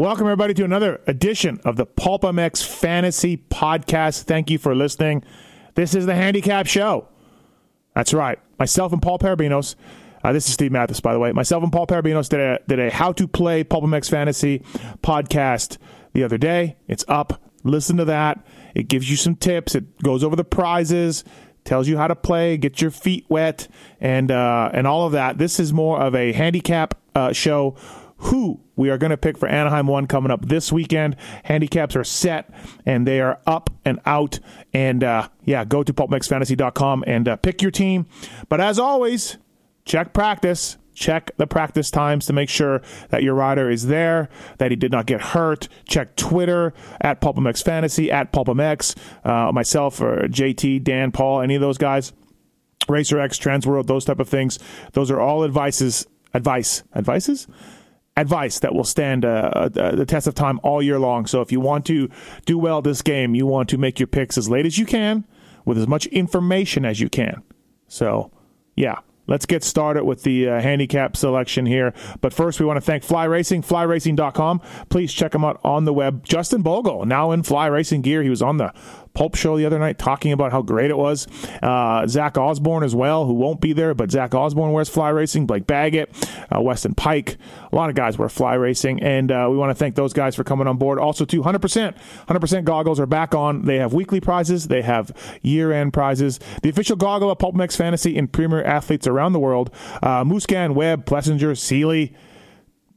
Welcome, everybody, to another edition of the PulpMX Fantasy Podcast. Thank you for listening. This is the Handicap Show. That's right. Myself and Paul Perebijnos. Uh, this is Steve Matthes, by the way. Myself and Paul Perebijnos did a, did a How to Play PulpMX Fantasy podcast the other day. It's up. Listen to that. It gives you some tips. It goes over the prizes, tells you how to play, get your feet wet, and uh, and all of that. This is more of a handicap uh, show who we are going to pick for Anaheim 1 coming up this weekend. Handicaps are set and they are up and out. And uh, yeah, go to pulpmxfantasy.com and uh, pick your team. But as always, check practice. Check the practice times to make sure that your rider is there, that he did not get hurt. Check Twitter at PulpMX Fantasy, at PulpMX, uh, myself or JT, Dan, Paul, any of those guys. Racer X, Transworld, those type of things. Those are all advices, advice, advices? Advice that will stand uh, uh, the test of time all year long. So if you want to do well this game, you want to make your picks as late as you can with as much information as you can. So, yeah. Let's get started with the uh, handicap selection here. But first, we want to thank Fly Racing, flyracing.com. Please check them out on the web. Justin Bogle, now in Fly Racing gear. He was on the Pulp Show the other night talking about how great it was. Uh, Zach Osborne as well, who won't be there, but Zach Osborne wears Fly Racing. Blake Baggett, uh, Weston Peick, a lot of guys wear Fly Racing, and uh, we want to thank those guys for coming on board. Also, too, 100%, 100% goggles are back on. They have weekly prizes, they have year-end prizes. The official goggle of Pulp PulpMX Fantasy and premier athletes around the world: uh, Musquin, Webb, Plessinger, Seely.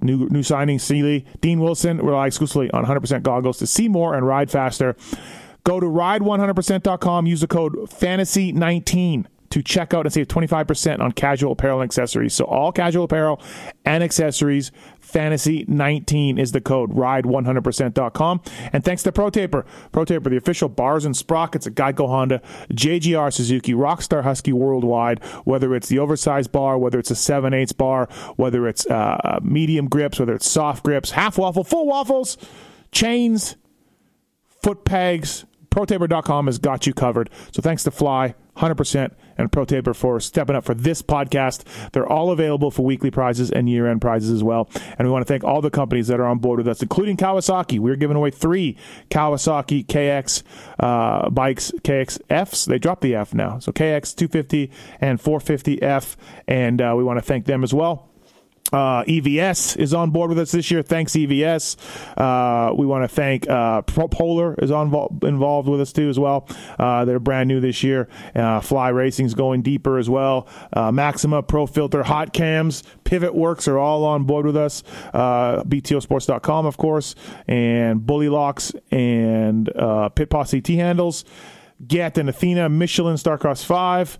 New, new signing, Seely, Dean Wilson rely exclusively on 100% goggles to see more and ride faster. Go to ride100%.com, use the code FANTASY19 to check out and save 25% on casual apparel and accessories. So all casual apparel and accessories, Fantasy 19 is the code. Ride100%.com. And thanks to Pro Taper. Pro Taper, the official bars and sprockets at Geico Honda, JGR Suzuki, Rockstar Husky worldwide, whether it's the oversized bar, whether it's a 7 8 bar, whether it's uh, medium grips, whether it's soft grips, half waffle, full waffles, chains, foot pegs, ProTaper.com has got you covered. So thanks to Fly, 100%, and ProTaper for stepping up for this podcast. They're all available for weekly prizes and year end prizes as well. And we want to thank all the companies that are on board with us, including Kawasaki. We're giving away three Kawasaki KX uh, bikes, KXFs. They dropped the F now. So KX 250 and 450F. And uh, we want to thank them as well. Uh, EVS is on board with us this year. Thanks, EVS. Uh, we want to thank uh, Polar is on involved with us too as well. Uh, they're brand new this year. Uh, Fly Racing's going deeper as well. Uh, Maxima, Pro Filter, Hot Cams, Pivot Works are all on board with us. BTOsports.com, of course, and Bully Locks and Pit Posse T handles. Get and Athena, Michelin Starcross 5.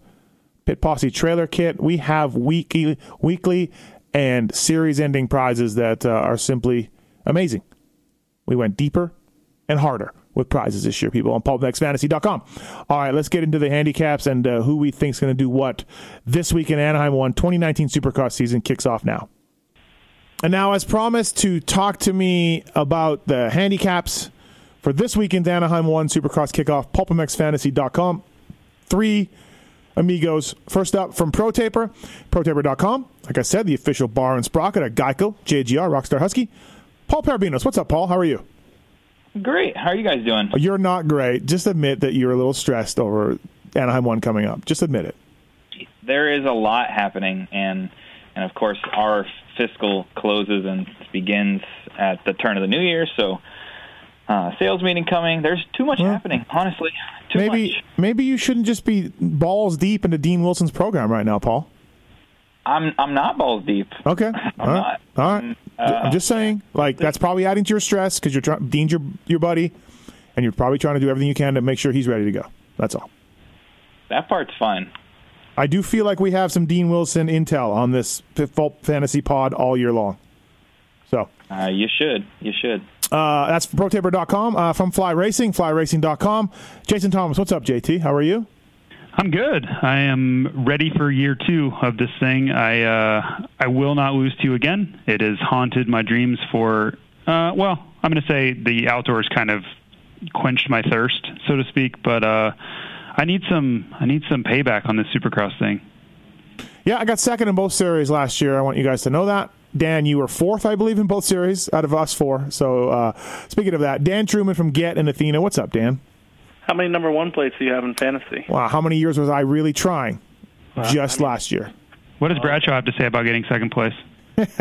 Pit Posse trailer kit. We have weekly weekly and series ending prizes that uh, are simply amazing. We went deeper and harder with prizes this year, people, on pulpmxfantasy.com. All right, let's get into the handicaps and uh, who we think is going to do what this week in Anaheim 1. 2019 Supercross season kicks off now. And now, as promised, to talk to me about the handicaps for this weekend Anaheim 1 Supercross kickoff, pulpmxfantasy.com. Three amigos. First up from ProTaper, ProTaper.com. Like I said, the official bar and sprocket at Geico, JGR, Rockstar Husky. Paul Perebijnos. What's up, Paul? How are you? Great. How are you guys doing? Oh, you're not great. Just admit that you're a little stressed over Anaheim 1 coming up. Just admit it. There is a lot happening, and and of course our fiscal closes and begins at the turn of the new year. So uh, sales meeting coming. There's too much well, happening, honestly. Too maybe much. maybe you shouldn't just be balls deep into Dean Wilson's program right now, Paul. I'm I'm not balls deep. Okay, I'm all right. Not. All right. Uh, I'm just saying, like that's probably adding to your stress because you're try- Dean's your your buddy, and you're probably trying to do everything you can to make sure he's ready to go. That's all. That part's fine. I do feel like we have some Dean Wilson intel on this fantasy pod all year long. So uh, you should, you should. Uh, that's ProTaper.com. Uh, from Fly Racing, FlyRacing.com. Jason Thomas, what's up, JT? How are you? I'm good. I am ready for year two of this thing. I uh, I will not lose to you again. It has haunted my dreams for uh, well, I'm going to say the outdoors kind of quenched my thirst, so to speak. But uh, I need some I need some payback on this Supercross thing. Yeah, I got second in both series last year. I want you guys to know that. Dan, you were fourth, I believe, in both series out of us four. So uh, speaking of that, Dan Truman from Get and Athena. What's up, Dan? How many number one plates do you have in fantasy? Wow, how many years was I really trying? Just I mean, last year. What does Bradshaw have to say about getting second place?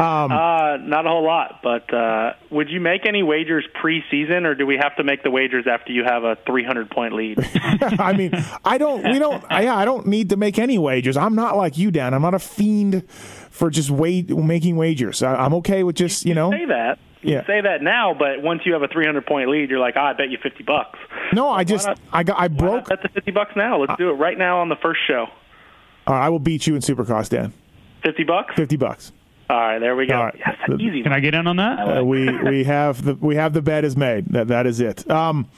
um, uh, not a whole lot, but uh, would you make any wagers preseason, or do we have to make the wagers after you have a 300 point lead? I mean, I don't. We don't. Yeah, I don't need to make any wagers. I'm not like you, Dan. I'm not a fiend for just wait making wagers. I, am okay with just you, you know say that. You yeah. say that now, but once you have a 300 point lead, you're like, oh, I bet you 50 bucks. No, I just not, I got I broke. Bet the 50 bucks now. Let's do it right now on the first show. All right, I will beat you in Supercross, Dan. 50 bucks. 50 bucks. All right, there we go. Right. Yes, easy. Can I get in on that? Uh, we we have the we have the bet is made. That that is it. Um,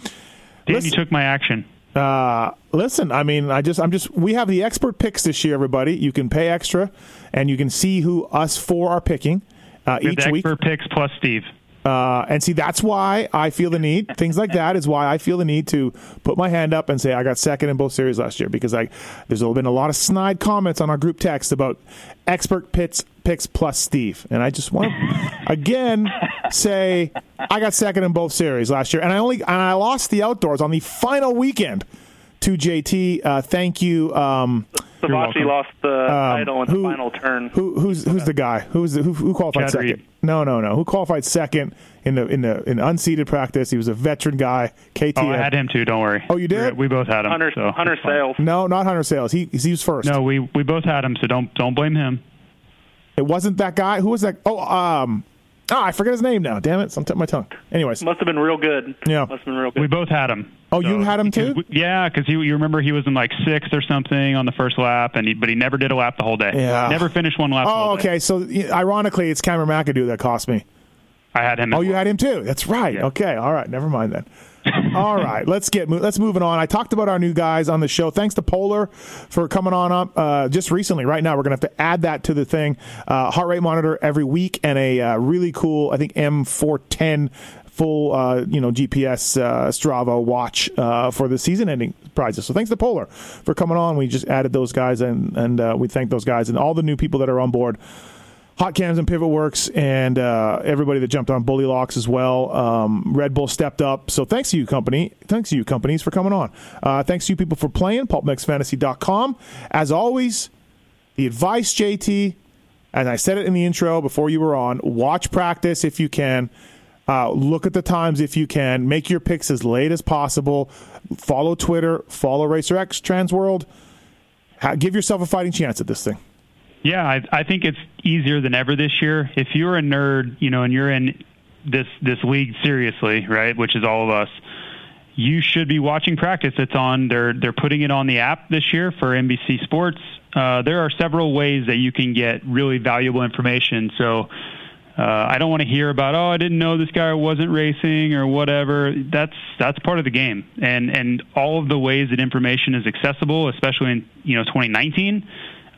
Dan, listen, you took my action. Uh, listen, I mean, I just I'm just we have the expert picks this year. Everybody, you can pay extra, and you can see who us four are picking uh, each the week. Expert picks plus Steve. Uh, and see, that's why I feel the need. Things like that is why I feel the need to put my hand up and say I got second in both series last year because I there's been a lot of snide comments on our group text about expert pits picks plus Steve, and I just want to again say I got second in both series last year, and I only and I lost the outdoors on the final weekend to JT. Uh, thank you. Um, Savatgy lost the um, title in who, the final turn. Who, who's who's the guy? Who's the, who, who qualified Chad second? Reed. No, no, no. Who qualified second in the in the in unseeded practice? He was a veteran guy. KT. Oh, I had him too. Don't worry. Oh, you did? We both had him. Hunter, so Hunter Sayles. No, not Hunter Sayles. He he was first. No, we we both had him. So don't don't blame him. It wasn't that guy. Who was that? Oh, um, oh, I forget his name now. Damn it, I'm my tongue. Anyways, must have been real good. Yeah, must have been real good. We both had him. Oh, so, you had him too? Yeah, because you remember he was in like sixth or something on the first lap, and he, but he never did a lap the whole day. Yeah, never finished one lap. Oh, okay. Day. So ironically, it's Cameron McAdoo that cost me. I had him. Oh, well. you had him too. That's right. Yeah. Okay. All right. Never mind then. All right, let's get let's moving on. I talked about our new guys on the show. Thanks to Polar for coming on up uh, just recently. Right now, we're to have to add that to the thing. Uh, heart rate monitor every week and a uh, really cool, I think M410 full uh, you know GPS uh, Strava watch uh, for the season ending prizes. So thanks to Polar for coming on. We just added those guys and and uh, we thank those guys and all the new people that are on board. Hot Cams and Pivot Works and uh, everybody that jumped on Bully Locks as well. Um, Red Bull stepped up. So thanks to you, company. Thanks to you, companies, for coming on. Uh, thanks to you people for playing. PulpMXFantasy.com. As always, the advice, JT, and I said it in the intro before you were on, watch practice if you can. Uh, look at the times if you can. Make your picks as late as possible. Follow Twitter. Follow RacerX Transworld. give yourself a fighting chance at this thing. Yeah, I, I think it's easier than ever this year. If you're a nerd, you know, and you're in this this league seriously, right, which is all of us, you should be watching practice. It's on. They're they're putting it on the app this year for NBC Sports. Uh, there are several ways that you can get really valuable information. So. Uh, I don't want to hear about oh I didn't know this guy wasn't racing or whatever. That's that's part of the game, and and all of the ways that information is accessible, especially in you know 2019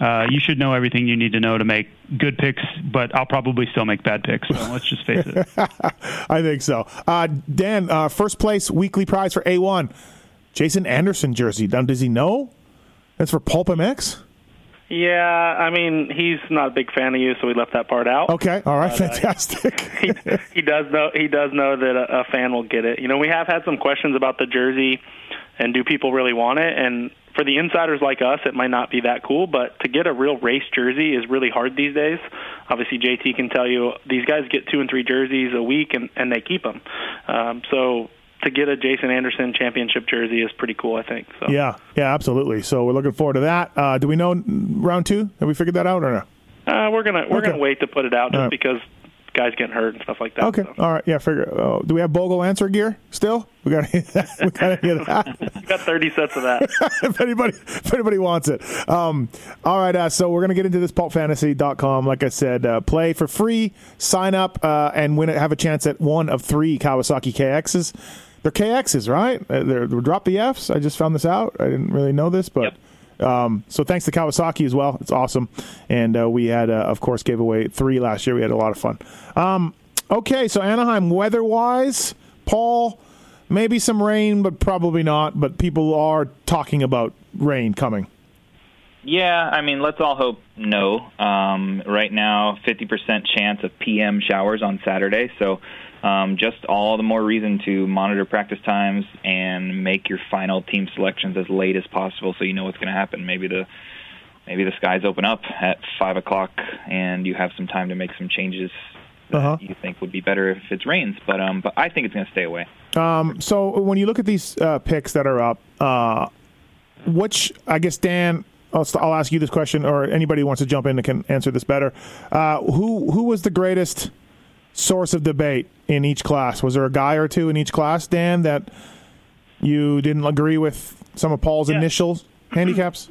uh, you should know everything you need to know to make good picks, but I'll probably still make bad picks. So let's just face it. I think so. Uh, Dan, uh, first place weekly prize for A1. Jason Anderson jersey. Does he know? That's for Pulp MX? Yeah, I mean he's not a big fan of you, so we left that part out. Okay, all right, but, fantastic. Uh, he, he, does know he does know that a, a fan will get it. You know, we have had some questions about the jersey, and do people really want it? And for the insiders like us, it might not be that cool, but to get a real race jersey is really hard these days. Obviously, JT can tell you these guys get two and three jerseys a week, and and they keep them. Um, so to get a Jason Anderson championship jersey is pretty cool, I think. So. Yeah, yeah, absolutely. So we're looking forward to that. Uh, do we know round two? Have we figured that out or no? Uh, we're gonna we're okay. gonna wait to put it out just right. because guys getting hurt and stuff like that. Okay, so. all right, yeah. Figure. Oh, do we have Bogle answer gear still? We got. we got to get that. we got thirty sets of that. if anybody, if anybody wants it. Um, all right. Uh, so we're gonna get into this pulpfantasy.com. Like I said, uh, play for free. Sign up uh, and win it. Have a chance at one of three Kawasaki KXs. They're KXs, right? Uh, they're, they're drop the Fs. I just found this out. I didn't really know this, but. Yep. Um, so thanks to Kawasaki as well. It's awesome. And uh, we had, uh, of course, gave away three last year. We had a lot of fun. Um, okay, so Anaheim weather wise, Paul, maybe some rain, but probably not. But people are talking about rain coming. Yeah, I mean, let's all hope no. Um, right now, 50% chance of PM showers on Saturday, so um, just all the more reason to monitor practice times and make your final team selections as late as possible, so you know what's going to happen. Maybe the maybe the skies open up at five o'clock, and you have some time to make some changes that Uh-huh. you think would be better if it rains. But um, but I think it's going to stay away. Um, so when you look at these uh, picks that are up, uh, which I guess Dan, I'll, I'll ask you this question, or anybody who wants to jump in and can answer this better. Uh, who who was the greatest source of debate in each class? Was there a guy or two in each class, Dan, that you didn't agree with some of Paul's Yeah. initial handicaps?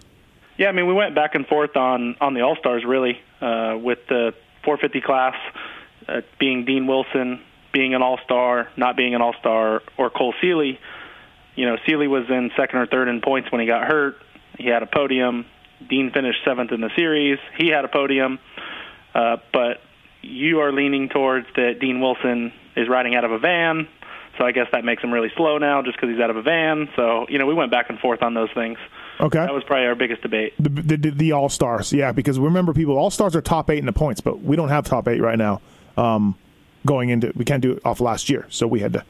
Yeah, I mean, we went back and forth on on the All Stars really, uh, with the 450 class uh, being Dean Wilson being an All Star, not being an All Star, or Cole Seely. You know, Seely was in second or third in points when he got hurt. He had a podium. Dean finished seventh in the series. He had a podium, uh, but you are leaning towards that Dean Wilson is riding out of a van. So I guess that makes him really slow now, just because he's out of a van. So you know, we went back and forth on those things. Okay. That was probably our biggest debate. The, the, the, the All Stars, yeah, because remember, people, All Stars are top eight in the points, but we don't have top eight right now. Um, going into, we can't do it off last year, so we had to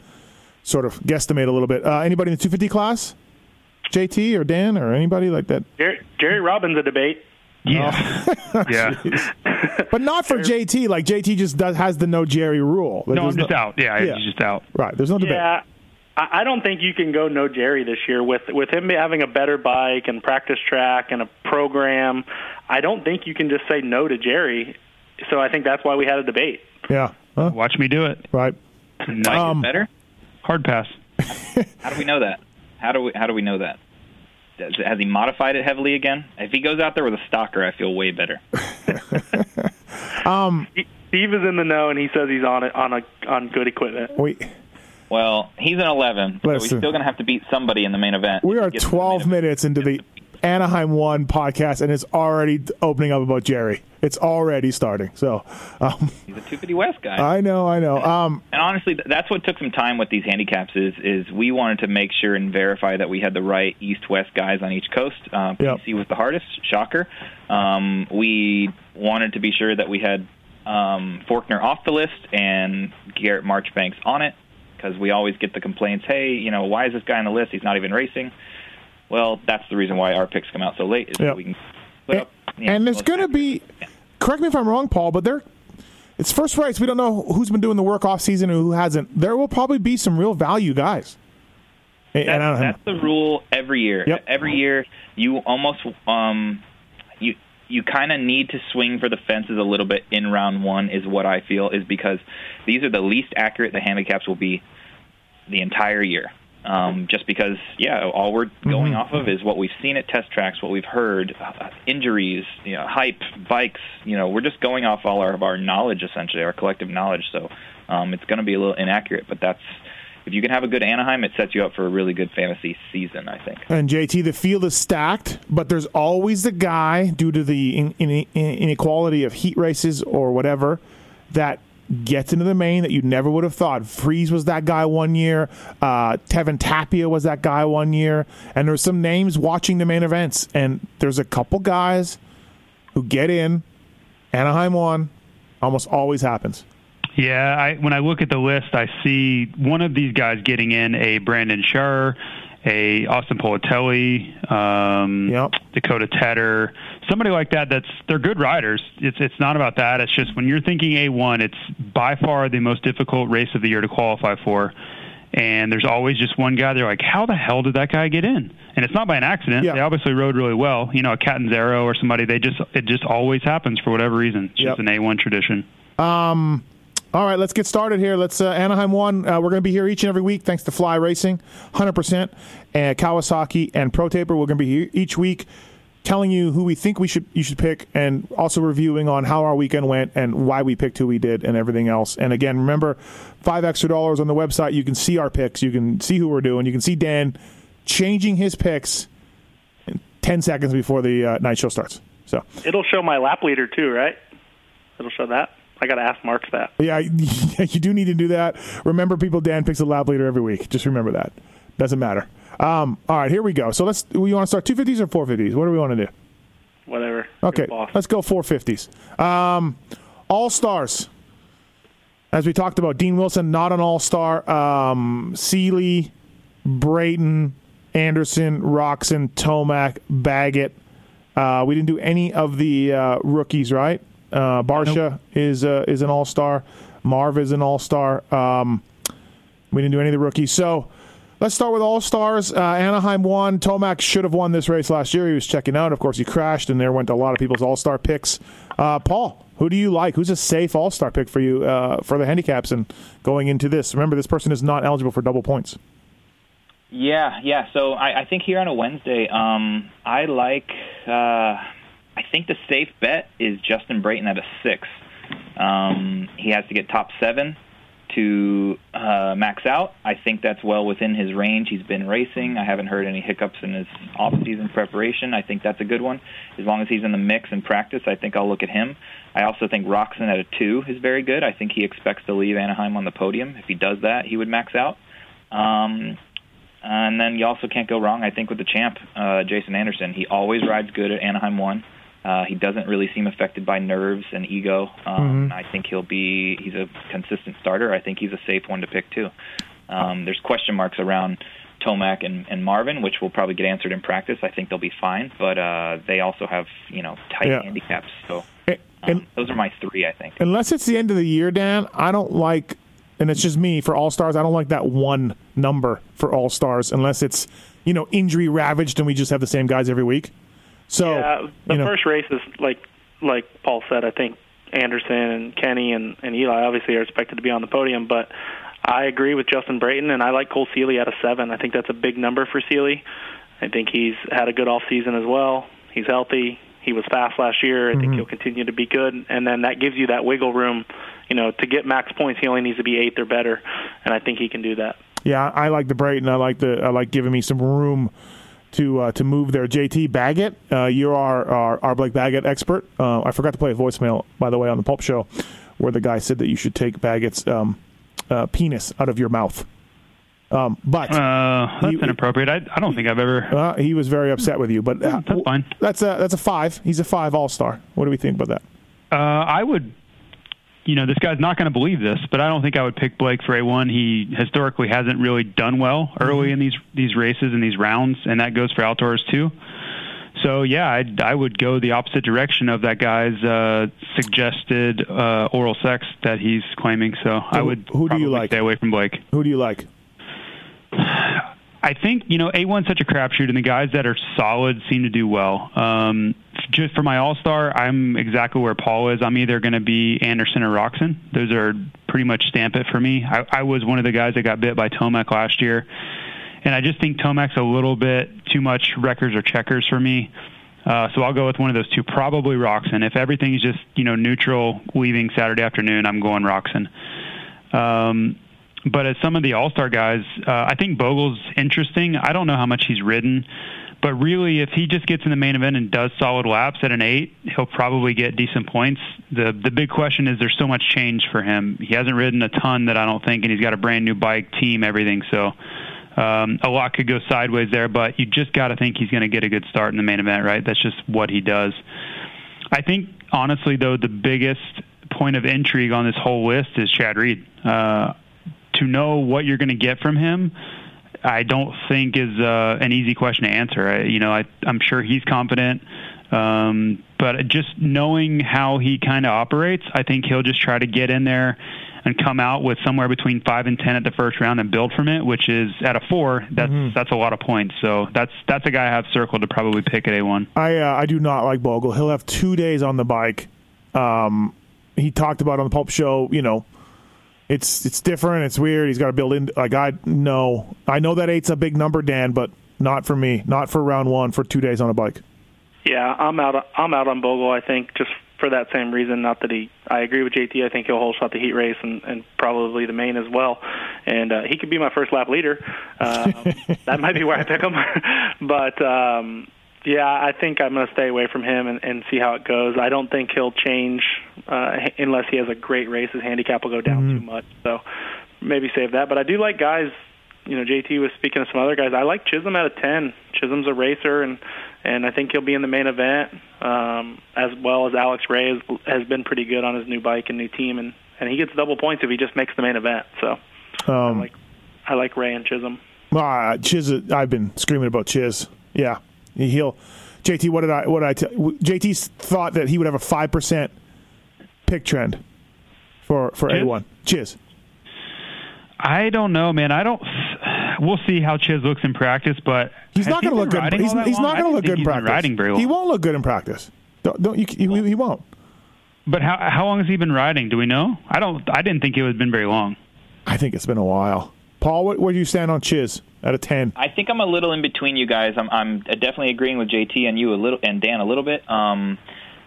sort of guesstimate a little bit. Uh, anybody in the 250 class? JT or Dan or anybody like that? Jerry, Jerry Robin a debate. Yeah. yeah. But not for JT. Like JT just does, has the no Jerry rule. No, I'm There's just out. Yeah, Yeah. he's just out. Right. There's no debate. Yeah, I, I don't think you can go no Jerry this year with with him having a better bike and practice track and a program. I don't think you can just say no to Jerry. So I think that's why we had a debate. Yeah. Huh? Watch me do it. Right. Mike Um, better. Hard pass. How do we know that? How do we how do we know that? Does, has he modified it heavily again? If he goes out there with a stalker, I feel way better. Um, he- Steve is in the know, and he says he's on it on a on good equipment. We Well, he's an 11, so he's Listen. still going to have to beat somebody in the main event. we are gets to the 12 minutes into the Anaheim One podcast, and it's already opening up about Jerry. It's already starting. So um, He's a 250 West guy. I know, I know. Um, and honestly, that's what took some time with these handicaps. Is is we wanted to make sure and verify that we had the right East-West guys on each coast. Uh, Yep. PC was the hardest, shocker. Um, we wanted to be sure that we had um, Forkner off the list and Garrett Marchbanks on it because we always get the complaints. Hey, you know, why is this guy on the list? He's not even racing. Well, that's the reason why our picks come out so late. Is so Yep. we can put and, up. you know, and there's going to be, correct me if I'm wrong, Paul, but there, it's first race. We don't know who's been doing the work off season and who hasn't. There will probably be some real value guys. And- and I That's, that's the rule every year. Yep. Every year, you almost um, you you kind of need to swing for the fences a little bit in round one. Is what I feel is because these are the least accurate the handicaps will be the entire year. Um, just because, yeah, all we're going off of is what we've seen at test tracks, what we've heard, uh, injuries, you know, hype, bikes. You know, we're just going off all our, of our knowledge, essentially, our collective knowledge. So um, it's going to be a little inaccurate, but that's if you can have a good Anaheim, it sets you up for a really good fantasy season. I think. And JT, the field is stacked, but there's always the guy, due to the in, in, in- inequality of heat races or whatever, that gets into the main that you never would have thought. Friese was that guy one year. Uh, Tevin Tapia was that guy one year. And there's some names watching the main events, and there's a couple guys who get in. Anaheim one almost always happens. Yeah, I, when I look at the list, I see one of these guys getting in a Brandon Scher, a Austin Politelli, um, Yep. Dakota Tedder, somebody like that. That's they're good riders. It's it's not about that. It's just when you're thinking A1, it's by far the most difficult race of the year to qualify for. And there's always just one guy. They're like, how the hell did that guy get in? And it's not by an accident. Yeah. They obviously rode really well. You know, a Catanzaro or somebody. They just it just always happens for whatever reason. It's Yep. just an A1 tradition. All right, let's get started here. Let's uh, Anaheim one. Uh, we're going to be here each and every week, thanks to Fly Racing, hundred percent, and Kawasaki and Pro Taper. We're going to be here each week, telling you who we think we should you should pick, and also reviewing on how our weekend went and why we picked who we did and everything else. And again, remember, five extra dollars on the website. You can see our picks. You can see who we're doing. You can see Dan changing his picks ten seconds before the uh, night show starts. So It'll show my lap leader too, right? It'll show that. I got to ask Mark that. Yeah, you do need to do that. Remember, people, Dan picks a lab leader every week. Just remember that. Doesn't matter. Um, all right, here we go. So let's. We want to start two fifties or four fifties? What do we want to do? whatever. Okay, let's go 450s. Um, all stars. As we talked about, Dean Wilson not an all star. Um, Seely, Brayton, Anderson, Roczen, Tomac, Baggett. Uh, we didn't do any of the uh, rookies, right? Uh, Barcia nope. is uh, is an all star. Marv is an all star. Um, we didn't do any of the rookies. So let's start with all stars. Uh, Anaheim won. Tomac should have won this race last year. He was checking out. Of course, he crashed, and there went a lot of people's all star picks. Uh, Paul, who do you like? Who's a safe all star pick for you uh, for the handicaps and going into this? Remember, this person is not eligible for double points. Yeah, yeah. So I, I think here on a Wednesday, um, I like. I think the safe bet is Justin Brayton at a six. Um, he has to get top seven to uh, max out. I think that's well within his range. He's been racing. I haven't heard any hiccups in his off-season preparation. I think that's a good one. As long as he's in the mix and practice, I think I'll look at him. I also think Roczen at a two is very good. I think he expects to leave Anaheim on the podium. If he does that, he would max out. Um, and then you also can't go wrong, I think, with the champ, uh, Jason Anderson. He always rides good at Anaheim 1. Uh, he doesn't really seem affected by nerves and ego. Um, mm-hmm. I think he'll be he's a consistent starter. I think he's a safe one to pick too. Um, there's question marks around Tomac and, and Marvin, which will probably get answered in practice. I think they'll be fine, but uh, they also have you know tight yeah. handicaps. So um, and, those are my three, I think. Unless it's the end of the year, Dan, I don't like, and it's just me for All Stars. I don't like that one number for All Stars unless it's you know injury ravaged and we just have the same guys every week. So yeah, the you know, first race is like like Paul said. I think Anderson and Kenny and, and Eli obviously are expected to be on the podium, but I agree with Justin Brayton, and I like Cole Seely at a seven. I think that's a big number for Seely. I think he's had a good off season as well. He's healthy. He was fast last year. I mm-hmm. think he'll continue to be good, and then that gives you that wiggle room. You know, to get max points, he only needs to be eighth or better, and I think he can do that. Yeah, I like the Brayton. I like the I like giving me some room to uh, to move there. JT Baggett, uh, you're our, our, our Blake Baggett expert. Uh, I forgot to play a voicemail by the way on the Pulp Show, where the guy said that you should take Baggett's um, uh, penis out of your mouth. Um, but uh, that's he, inappropriate. I, I don't think I've ever. Uh, he was very upset with you, but that's fine. That's a that's a five. He's a five All Star. What do we think about that? I would you know, this guy's not going to believe this, but I don't think I would pick Blake for A1. He historically hasn't really done well early mm-hmm. in these these races and these rounds, and that goes for outdoors too. So yeah, I'd, I would go the opposite direction of that guy's uh, suggested uh, oral sex that he's claiming. So I would who do you like? Stay away from Blake. Who do you like? I think you know A1's such a crapshoot, and the guys that are solid seem to do well. Um, just for my All Star, I'm exactly where Paul is. I'm either going to be Anderson or Roczen. Those are pretty much stamp it for me. I, I was one of the guys that got bit by Tomac last year, and I just think Tomac's a little bit too much records or checkers for me. Uh, so I'll go with one of those two, probably Roczen. If everything's just you know neutral leaving Saturday afternoon, I'm going Roczen. Um, but as some of the All Star guys, uh, I think Bogle's interesting. I don't know how much he's ridden, but really, if he just gets in the main event and does solid laps at an eight, he'll probably get decent points. the The big question is there's so much change for him. He hasn't ridden a ton that I don't think, and he's got a brand new bike, team, everything. So um, a lot could go sideways there. But you just got to think he's going to get a good start in the main event, right? That's just what he does. I think honestly, though, the biggest point of intrigue on this whole list is Chad Reed. Uh, to know what you're going to get from him, I don't think is uh, an easy question to answer. I, you know, I, I'm sure he's confident, um, but just knowing how he kind of operates, I think he'll just try to get in there and come out with somewhere between five and ten at the first round and build from it, which is at a four. That's mm-hmm. that's a lot of points. So that's that's a guy I have circled to probably pick at a one. I uh, I do not like Bogle. He'll have two days on the bike. Um, he talked about on the Pulp Show, you know, it's it's different. It's weird. He's got to build in. Like I no, I know that eight's a big number, Dan, but not for me. Not for round one for two days on a bike. Yeah, I'm out. I'm out on Bogle. I think just for that same reason. Not that he. I agree with JT. I think he'll hold shot the heat race and, and probably the main as well. And uh, he could be my first lap leader. Uh, that might be where I pick him. but um, yeah, I think I'm going to stay away from him and, and see how it goes. I don't think he'll change uh, unless he has a great race. His handicap will go down mm-hmm. too much. So maybe save that. But I do like guys. You know, JT was speaking of some other guys. I like Chisholm out of ten. Chisholm's a racer, and and I think he'll be in the main event um, as well as Alex Ray has, has been pretty good on his new bike and new team, and and he gets double points if he just makes the main event. So Um, I like I like Ray and Chisholm. Uh, Chiz, I've been screaming about Chiz. Yeah, he'll. JT, what did I? What did I? T- JT thought that he would have a five percent pick trend for for Chiz? A one. Chiz. I don't know, man. I don't. We'll see how Chiz looks in practice, but He's not going to look good. riding He's, all that he's long? not going to look good in practice. Riding very He won't look good in practice. Don't, don't you? He, he won't. But how how long has he been riding? Do we know? I don't. I didn't think it had been very long. I think it's been a while. Paul, what, where do you stand on Chiz out of ten? I think I'm a little in between you guys. I'm, I'm definitely agreeing with JT and you a little, and Dan a little bit. Um,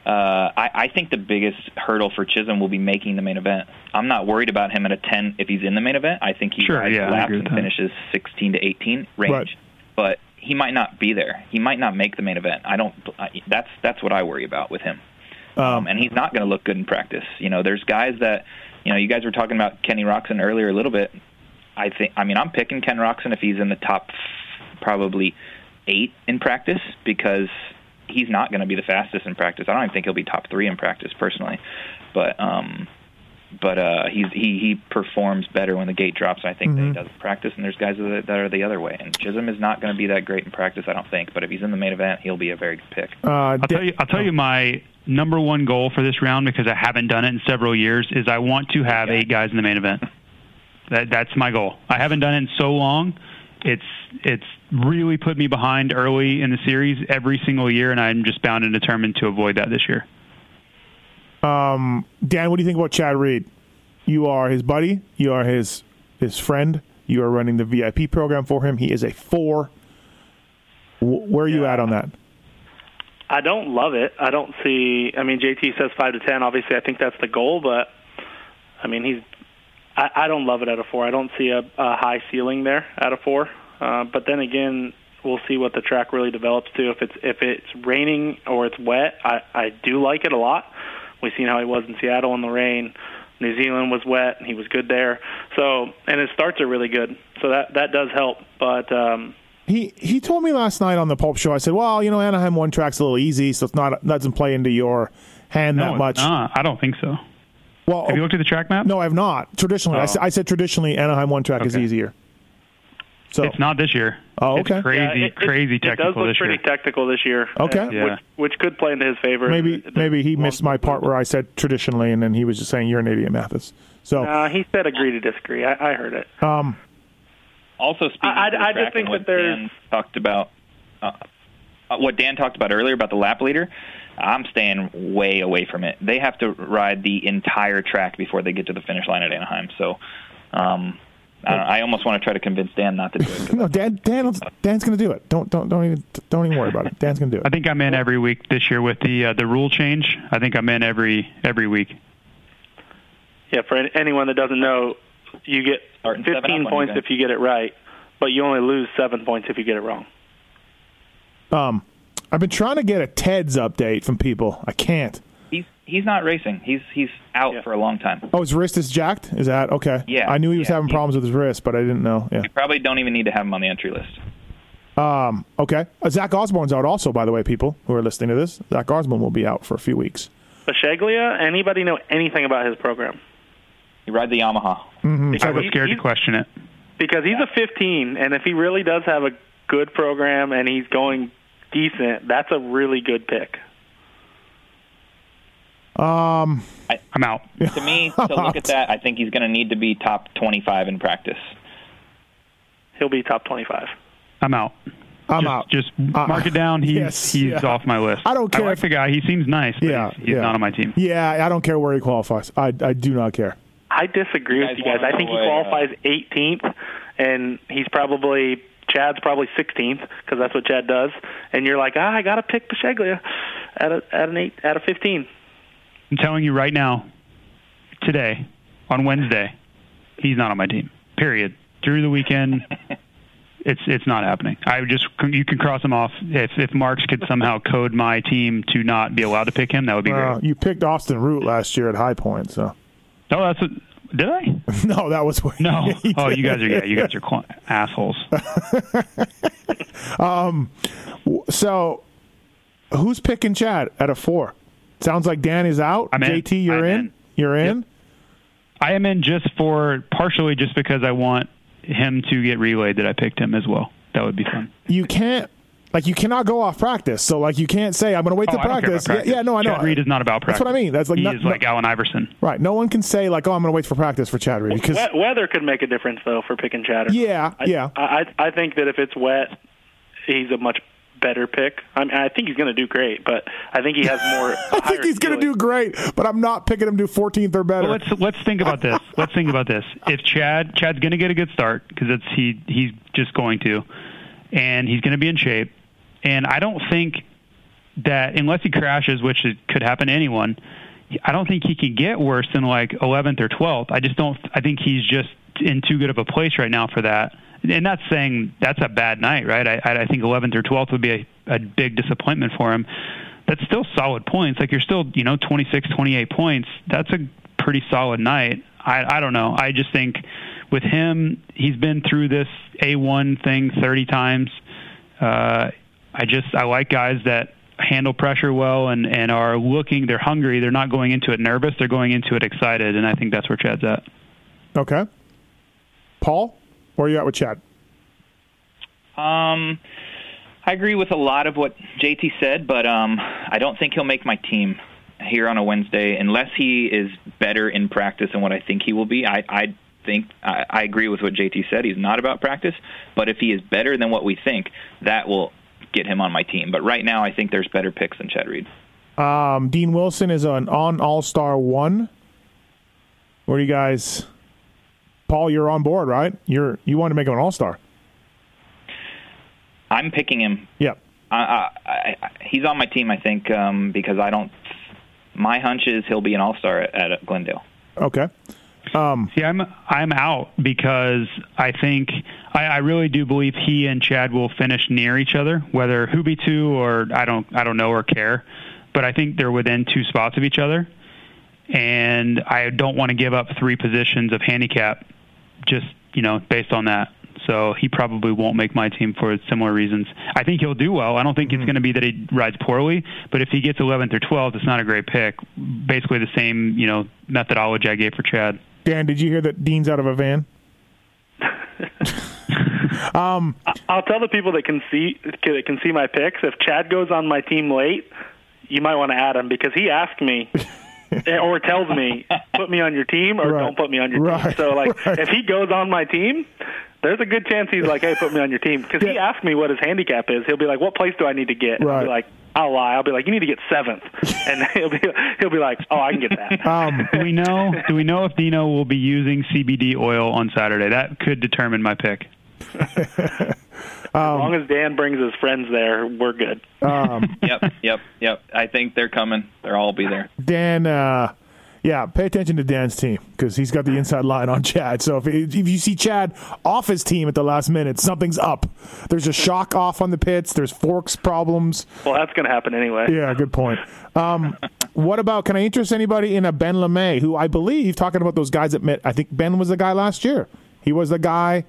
uh, I, I think the biggest hurdle for Chisholm will be making the main event. I'm not worried about him at a 10 if he's in the main event. I think he Sure, yeah, laps and finishes 16 to 18 range. Right. But he might not be there. He might not make the main event. I don't. I, that's that's what I worry about with him. Um, and he's not going to look good in practice. You know, there's guys that, you know, you guys were talking about Kenny Roczen earlier a little bit. I think, I mean, I'm picking Ken Roczen if he's in the top probably eight in practice because he's not going to be the fastest in practice. I don't even think he'll be top three in practice personally, but um, but uh, he's he he performs better when the gate drops. I think than he does in practice. And there's guys that that are the other way. And Chisholm is not going to be that great in practice, I don't think. But if he's in the main event, he'll be a very good pick. Uh, I'll tell you. I'll tell you my number one goal for this round because I haven't done it in several years. Is I want to have Yeah. eight guys in the main event. That that's my goal. I haven't done it in so long. It's it's really put me behind early in the series every single year, and I'm just bound and determined to avoid that this year. Um, Dan, what do you think about Chad Reed? You are his buddy. You are his his friend. You are running the VIP program for him. He is a four. W- where are you Yeah. at on that? I don't love it. I don't see. I mean, JT says five to ten. Obviously, I think that's the goal, but I mean, he's. I, I don't love it at a four. I don't see a, a high ceiling there at a four. Uh, but then again, we'll see what the track really develops to. If it's if it's raining or it's wet, I I do like it a lot. We've seen how he was in Seattle in the rain. New Zealand was wet, and he was good there. So, and his starts are really good. So that that does help. But um, He he told me last night on the Pulp Show. I said, "Well, you know, Anaheim one track's a little easy, so it's not doesn't play into your hand that much." it's not. I don't think so. Well, Have you looked at the track map? no, I have not. Traditionally, I, Oh. said, I said traditionally Anaheim one track is easier. So It's not this year. Oh, okay. It's crazy, Yeah, it- it- crazy it, does look this pretty year. technical this year. Okay. uh, Yeah. which, which could play into his favor. maybe The- maybe he missed my part where I said traditionally, and then he was just saying you're an idiot, Matthes. So Uh, he said agree to disagree. I, I heard it. um, Also, speaking I- I- to the I just think that there's- Dan talked about, uh, what Dan talked about earlier about the lap leader, I'm staying way away from it. They have to ride the entire track before they get to the finish line at Anaheim. So, um, I, don't, I almost want to try to convince Dan not to do it. no, Dan, Dan, Dan's going to do it. Don't don't don't even don't even worry about it. Dan's going to do it. I think I'm in every week this year with the uh, the rule change. I think I'm in every every week. Yeah, for any- anyone that doesn't know, you get Starting 15 points you if you get it right, but you only lose seven points if you get it wrong. Um, I've been trying to get a Ted's update from people. I can't. he's he's not racing. He's he's out Yeah. for a long time. Oh, his wrist is jacked. Is that okay? Yeah, I knew he was yeah, having he- problems with his wrist, but I didn't know. Yeah. You probably don't even need to have him on the entry list. Um. Okay. Uh, Zach Osborne's out also. By the way, people who are listening to this, Zach Osborne will be out for a few weeks. Basheglia, anybody know anything about his program? He ride the Yamaha. Mm-hmm. Because I was he- scared to question it. Because he's a 15, and if he really does have a good program and he's going decent, that's a really good pick. Um. I'm out. To me, to look at that, I think he's going to need to be top 25 in practice. He'll be top 25. I'm out. I'm just, out. Just Uh, mark it down. He's yes, he's yeah. off my list. I don't care I like if- the guy. He seems nice, but Yeah, he's, he's yeah. not on my team. Yeah, I don't care where he qualifies. I I do not care. I disagree You with you guys. I think he uh, qualifies 18th, and he's probably Chad's probably 16th because that's what Chad does. And you're like, ah, I got to pick Basheglia at a at an eight at a 15. I'm telling you right now, today, on Wednesday, he's not on my team. Period. Through the weekend, it's it's not happening. I just you can cross him off. If if Marks could somehow code my team to not be allowed to pick him, that would be Uh, great. you picked Austin Root last year at High Point, so Oh, that's what, did I? no, that was where No. Oh, you guys are yeah, you guys are cl- assholes. Um, so who's picking Chad at a four? Sounds like Dan is out. I'm in. JT, you're I'm in. in. You're in. I am in just for partially just because I want him to get relayed that I picked him as well. That would be fun. You can't. Like you cannot go off practice, so like you can't say I'm going to wait Oh, to I don't care practice. practice. Yeah, yeah, no, I know. Chad Reed is not about practice. That's what I mean. That's like he not- is like Allen Iverson. right. No one can say like, oh, I'm going to wait for practice for Chad Reed because We- weather could make a difference though for picking Chatter. yeah, I, yeah. I I I think that if it's wet, he's a much better pick. I mean, I think he's going to do great, but I think he has more. I think he's going to do great, but I'm not picking him to 14th or better. Well, let's let's think about this. Let's think about this. If Chad Chad's going to get a good start because it's he he's just going to, and he's going to be in shape, and I don't think that unless he crashes, which it could happen to anyone, I don't think he can get worse than like 11th or 12th. I just don't. I think he's just in too good of a place right now for that. And that's saying that's a bad night, right? I, I think 11th or 12th would be a, a big disappointment for him. That's still solid points. Like you're still, you know, 26, 28 points. That's a pretty solid night. I, I don't know. I just think with him, he's been through this A1 thing 30 times. Uh, I just I like guys that handle pressure well and and are looking. They're hungry. They're not going into it nervous. They're going into it excited. And I think that's where Chad's at. okay. Paul, where are you at with Chad? Um, I agree with a lot of what JT said, but um, I don't think he'll make my team here on a Wednesday unless he is better in practice than what I think he will be. I, I think I, I agree with what JT said. He's not about practice, but if he is better than what we think, that will get him on my team. But right now, I think there's better picks than Chad Reed. Um, Dean Wilson is an on All Star one. Where do you guys? Paul, you're on board, right? You're you want to make him an All Star. I'm picking him Yep. I, I, I, he's on my team, I think, um, because I don't. My hunch is he'll be an all star at, at Glendale. Okay. Um, See, I'm I'm out because I think I, I really do believe he and Chad will finish near each other, whether who be two or I don't I don't know or care, but I think they're within two spots of each other, and I don't want to give up three positions of handicap, just you know based on that. So he probably won't make my team for similar reasons. I think he'll do well. I don't think it's going to be that he rides poorly, but if he gets 11th or 12th, it's not a great pick. Basically the same, you know, methodology I gave for Chad. Dan, did you hear that Dean's out of a van? Um, I'll tell the people that can see that can see my picks. If Chad goes on my team late, you might want to add him because he asked me or tells me put me on your team or Right. don't put me on your Right. team. So like Right. if he goes on my team, there's a good chance he's like, hey, put me on your team because he asked me what his handicap is. He'll be like, what place do I need to get? Right. be like, I'll lie. I'll be like, you need to get seventh, and he'll be he'll be like, oh, I can get that. Um, Do we know? Do we know if Dino will be using CBD oil on Saturday? That could determine my pick. as long as Dan brings his friends there, we're good. yep, yep, yep. I think they're coming. They'll all be there. Dan, uh, yeah, pay attention to Dan's team because he's got the inside line on Chad. So if, if you see Chad off his team at the last minute, something's up. There's a shock off on the pits. There's forks problems. Well, that's going to happen anyway. Yeah, good point. Um, what about? Can I interest anybody in a Ben LaMay, who I believe talking about those guys that met? I think Ben was the guy last year. He was the guy,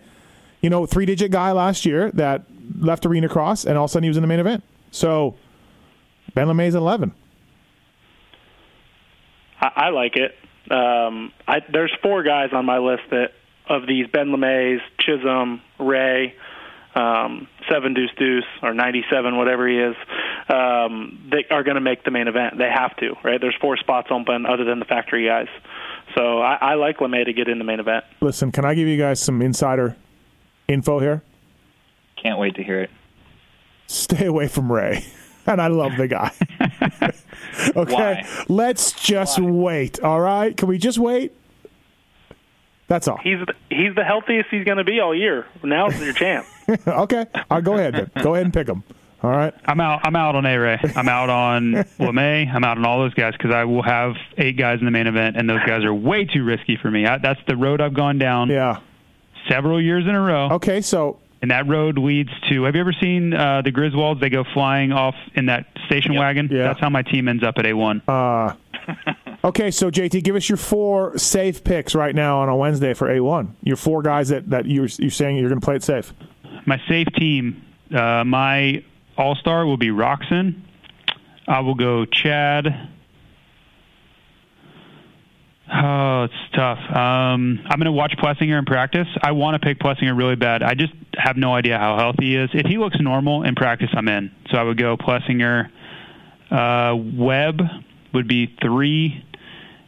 you know, three digit guy last year that left Arena Cross, and all of a sudden he was in the main event. So Ben LaMay's eleven. I, I like it. Um, I, there's four guys on my list that of these Ben LaMays, Chisholm, Ray, um, Seven Deuce Deuce, or 97, whatever he is, um, they are going to make the main event. They have to, right? There's four spots open other than the factory guys. So I, I like LaMay to get in the main event. Listen, can I give you guys some insider info here? Can't wait to hear it. Stay away from Ray. And I love the guy. okay. Why? Let's just wait. All right. Can we just wait? That's all. He's the, he's the healthiest he's going to be all year. Now's your chance. okay. I'll go ahead then. Go ahead and pick him. All right. I'm out. I'm out on A Ray. I'm out on LaMay. I'm out on all those guys because I will have eight guys in the main event, and those guys are way too risky for me. I, that's the road I've gone down Yeah. several years in a row, Okay. So and that road leads to. Have you ever seen uh, the Griswolds? They go flying off in that station Yep. wagon. Yeah. That's how my team ends up at A1. Okay, so JT, give us your four safe picks right now on a Wednesday for A1. Your four guys that, that you're, you're saying you're going to play it safe. my safe team, uh, my all star will be Roczen. I will go Chad. Oh, it's tough. Um, I'm going to watch Plessinger in practice. I want to pick Plessinger really bad. I just have no idea how healthy he is. If he looks normal in practice, I'm in. So I would go Plessinger. Uh, Webb would be three,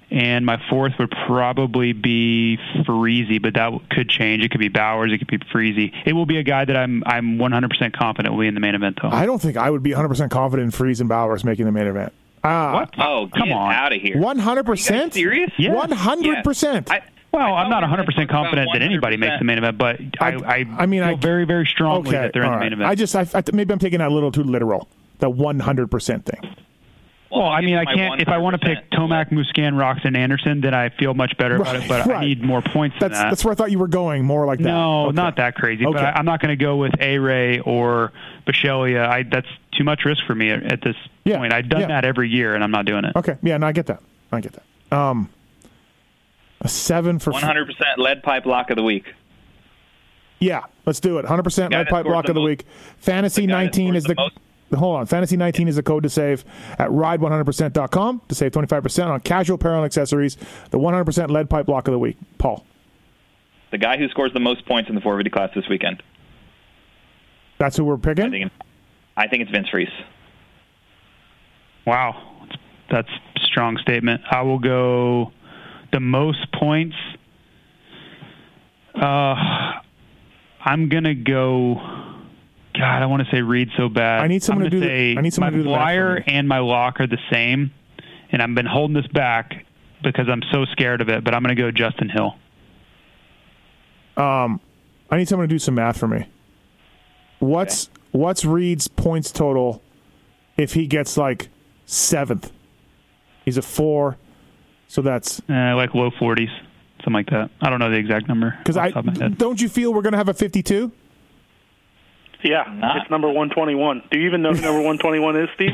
and my fourth would probably be Freezy, but that could change. It could be Bowers. It could be Freezy. It will be a guy that I'm I'm 100% confident will be in the main event, though. I don't think I would be 100% confident in Friese and Bowers making the main event. Uh, what? Oh, come get on! out of here! 100%? serious? Yeah. 100%. I, Well, I I'm not thought we were 100 percent confident that anybody makes the main event, but I, I, I mean, feel I- very, very strongly okay. that they're in all the main event. I just, I, I, maybe I'm taking that a little too literal. The 100% thing. Well, I I'll mean, I you my can't. If I want to pick 100%. Tomac, Musquin, Roczen, Anderson, then I feel much better about Right, it. But right. I need more points than That's that. that's where I thought you were going, more like that. no, Okay. not that crazy. Okay. But I, I'm not going to go with A Ray or Bisceglia. I that's too much risk for me at, at this Yeah, point. I've done yeah. that every year, and I'm not doing it. Okay, yeah, no, I get that. I get that. Um, a seven for 100% lead pipe lock of the week. Yeah, let's do it. 100% lead pipe scores block the of the most- week. Fantasy the 19 is scores the, the hold on. Fantasy 19 is the code to save at ride100%.com to save 25% on casual apparel and accessories. The 100% lead pipe block of the week. Paul, The guy who scores the most points in the 450 class this weekend. that's who we're I picking. think, I think it's Vince Friese. Wow, that's a strong statement. I will go the most points. Uh, I'm gonna go. God, I want to say Reed so bad. I need someone to do the- I need someone my to do the math for flyer me. and my lock are the same, and I've been holding this back because I'm so scared of it. But I'm gonna go Justin Hill. Um, I need someone to do some math for me. What's what's Reed's points total if he gets like seventh? He's a four, so that's Uh, like low 40s, something like that. I don't know the exact number because I the top of my head. don't you feel we're gonna have a fifty-two? Yeah, Not- it's number 121. Do you even know who number 121 is, Steve?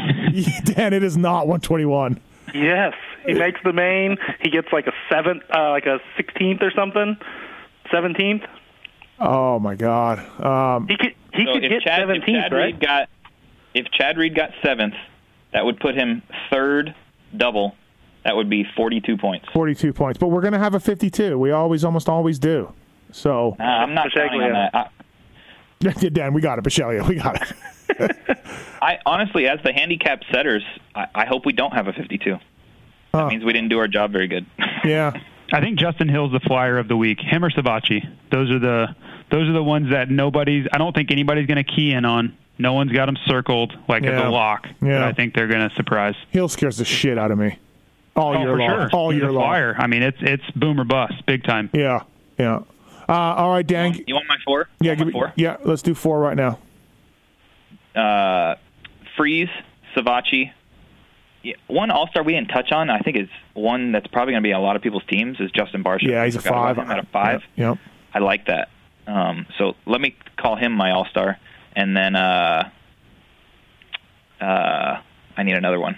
Dan, it is not one twenty-one. yes, he makes the main. He gets like a seventh, uh, like a 16th or something, 17th. Oh my god. Um, He could he So could get Chad, if 17th, Chad right? Reed got if Chad Reed got seventh, that would put him third double. That would be 42 points. 42 points, but we're going to have a 52. We always, almost always do. So, Uh, I'm not counting on that. I, Dan, we got it. Michelia, we got it. I honestly, as the handicap setters, I, I hope we don't have a 52. That Oh. means we didn't do our job very good. Yeah. I think Justin Hill's the flyer of the week. Him or Savatgy. Those are the those are the ones that nobody's. I don't think anybody's going to key in on. No one's got them circled like as Yeah. a lock. Yeah. I think they're going to surprise. Hill scares the shit out of me. All Oh, year for long. sure. All He's year a long. flyer. I mean, it's it's boom or bust, big time. Yeah. Yeah. Uh, all right, Dan. you want my four? Yeah, You give me, four. yeah, let's do four right now. uh, Friese, Savatgy. Yeah, one All Star we didn't touch on. I think is one that's probably going to be on a lot of people's teams is Justin Barcia. Yeah, he's a Forgot about five. him at a five. Yep. I like that. Um, so let me call him my All Star, and then uh, uh, I need another one.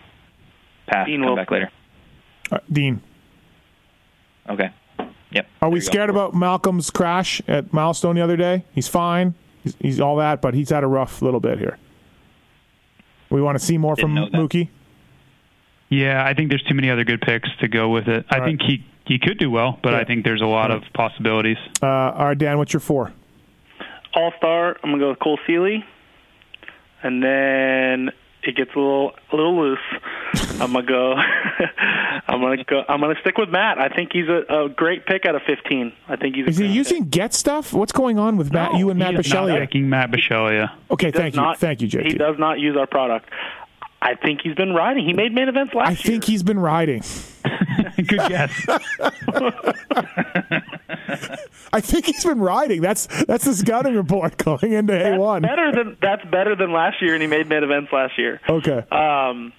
Pass. Dean Come Wilson. back later. Uh, Dean, Okay. Yep. are we There you go. scared about Malcolm's crash at Milestone the other day? He's fine. He's, he's all that, but he's had a rough little bit here. We want to see more Didn't from know. Mookie. Yeah, I think there's too many other good picks to go with it. I All think he he could do well, but Yeah. I think there's a lot Yeah. of possibilities. Uh, all right, Dan, what's your four? All Star. I'm gonna go with Cole Seely, and then it gets a little a little loose. I'm gonna go. I'm gonna go. I'm gonna stick with Matt. I think he's a, a great pick out of 15. I think he's. A Is he great using get stuff? What's going on with Matt? No, you and Matt He is not Bisceglia? picking Matt Bisceglia. Okay, He does thank you, not- thank you, JT. He does not use our product. I think he's been riding. He made main events last I year. think he's been riding. good guess. I think he's been riding. That's that's the scouting report going into A That's one. better than that's better than last year, and he made main events last year. Okay. Um,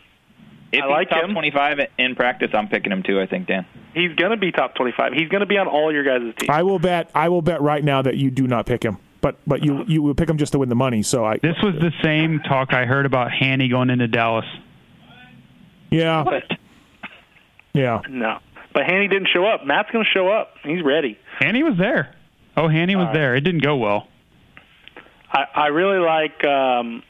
If I he's like top him. 25 in practice, I'm picking him too. I think Dan. he's gonna be top 25. He's gonna be on all your guys' teams. I will bet. I will bet right now that you do not pick him. But but you you will pick him just to win the money. So I This was the same talk I heard about Hanny going into Dallas. yeah What? yeah. No, but Hanny didn't show up. Matt's gonna show up. He's ready. Hanny was there. Oh, Hanny was All right. there. It didn't go well. I, I really like um,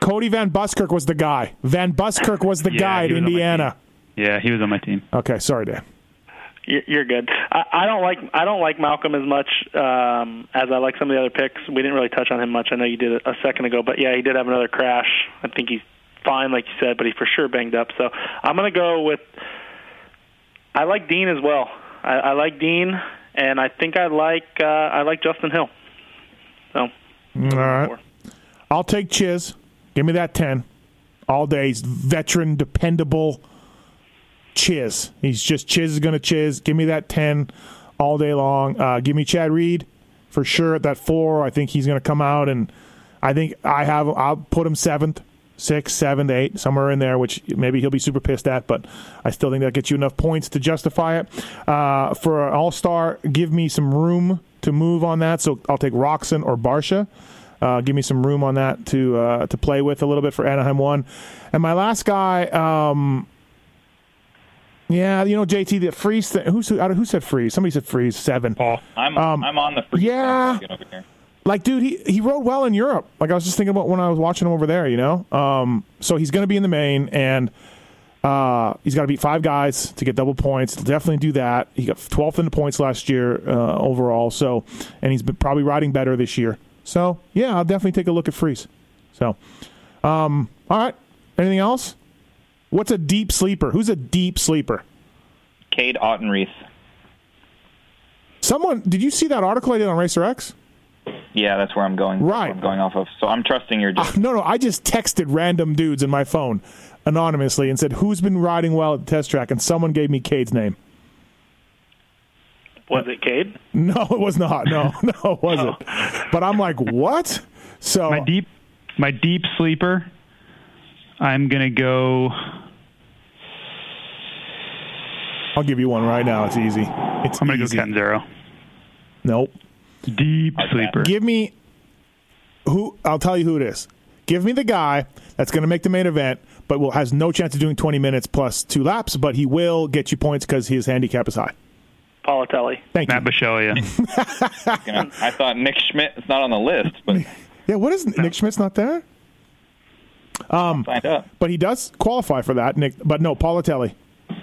Cody Van Buskirk was the guy. Van Buskirk was the Yeah, guy at he was on my Indiana. Yeah, he was on my team. Okay, sorry, Dan. You're you're good. I, I don't like I don't like Malcolm as much um, as I like some of the other picks. We didn't really touch on him much. I know you did a second ago, but yeah, he did have another crash. I think he's fine, like you said, but he's for sure banged up. So I'm gonna go with. I like Dean as well. I, I like Dean, and I think I like uh, I like Justin Hill. So All right. I'll take Chiz. Give me that 10 all day. He's veteran, dependable Chiz. He's just Chiz is going to Chiz. Give me that 10 all day long. Uh, give me Chad Reed for sure at that 4. I think he's going to come out and I think I have I'll put him 7th, 6th, 7th, 8th, somewhere in there which maybe he'll be super pissed at, but I still think that gets you enough points to justify it. Uh, for an All-Star, give me some room to move on that. So I'll take Roczen or Barcia. Uh, give me some room on that to uh, to play with a little bit for Anaheim one. And my last guy, um, yeah, you know JT the Friese thing. Who said who said Friese? Somebody said Friese seven. Paul. I'm Um, I'm on the free yeah. Like, dude, he he rode well in Europe. Like I was just thinking about when I was watching him over there. You know, um, so he's going to be in the main and. Uh, he's got to beat five guys to get double points. He'll definitely do that. He got 12th in the points last year uh, overall. So, and he's been probably riding better this year. So, yeah, I'll definitely take a look at Friese. So, um, all right. Anything else? What's a deep sleeper? Who's a deep sleeper? Cade Autenrieth. Someone did you see that article I did on Racer X? Yeah, that's where I'm going. Right. I'm going off of. So I'm trusting your. Ah, no, no, I just texted random dudes in my phone anonymously and said who's been riding well at the test track, and someone gave me Cade's name. Was it Cade? No, it was not. No, no, it wasn't. Oh. But I'm like, what? So My deep, my deep sleeper. I'm gonna go. I'll give you one right now. It's easy. It's I'm gonna easy. go Ken Zero. Nope. Deep Okay. sleeper. Give me who? I'll tell you who it is. Give me the guy that's going to make the main event, but will has no chance of doing 20 minutes plus two laps. But he will get you points because his handicap is high. Politelli. Thank Matt you. Bisceglia. You know, I thought Nick Schmidt is not on the list, but Yeah, what is Nick Schmidt's not there? Um, find out. But he does qualify for that, Nick. But no, Politelli.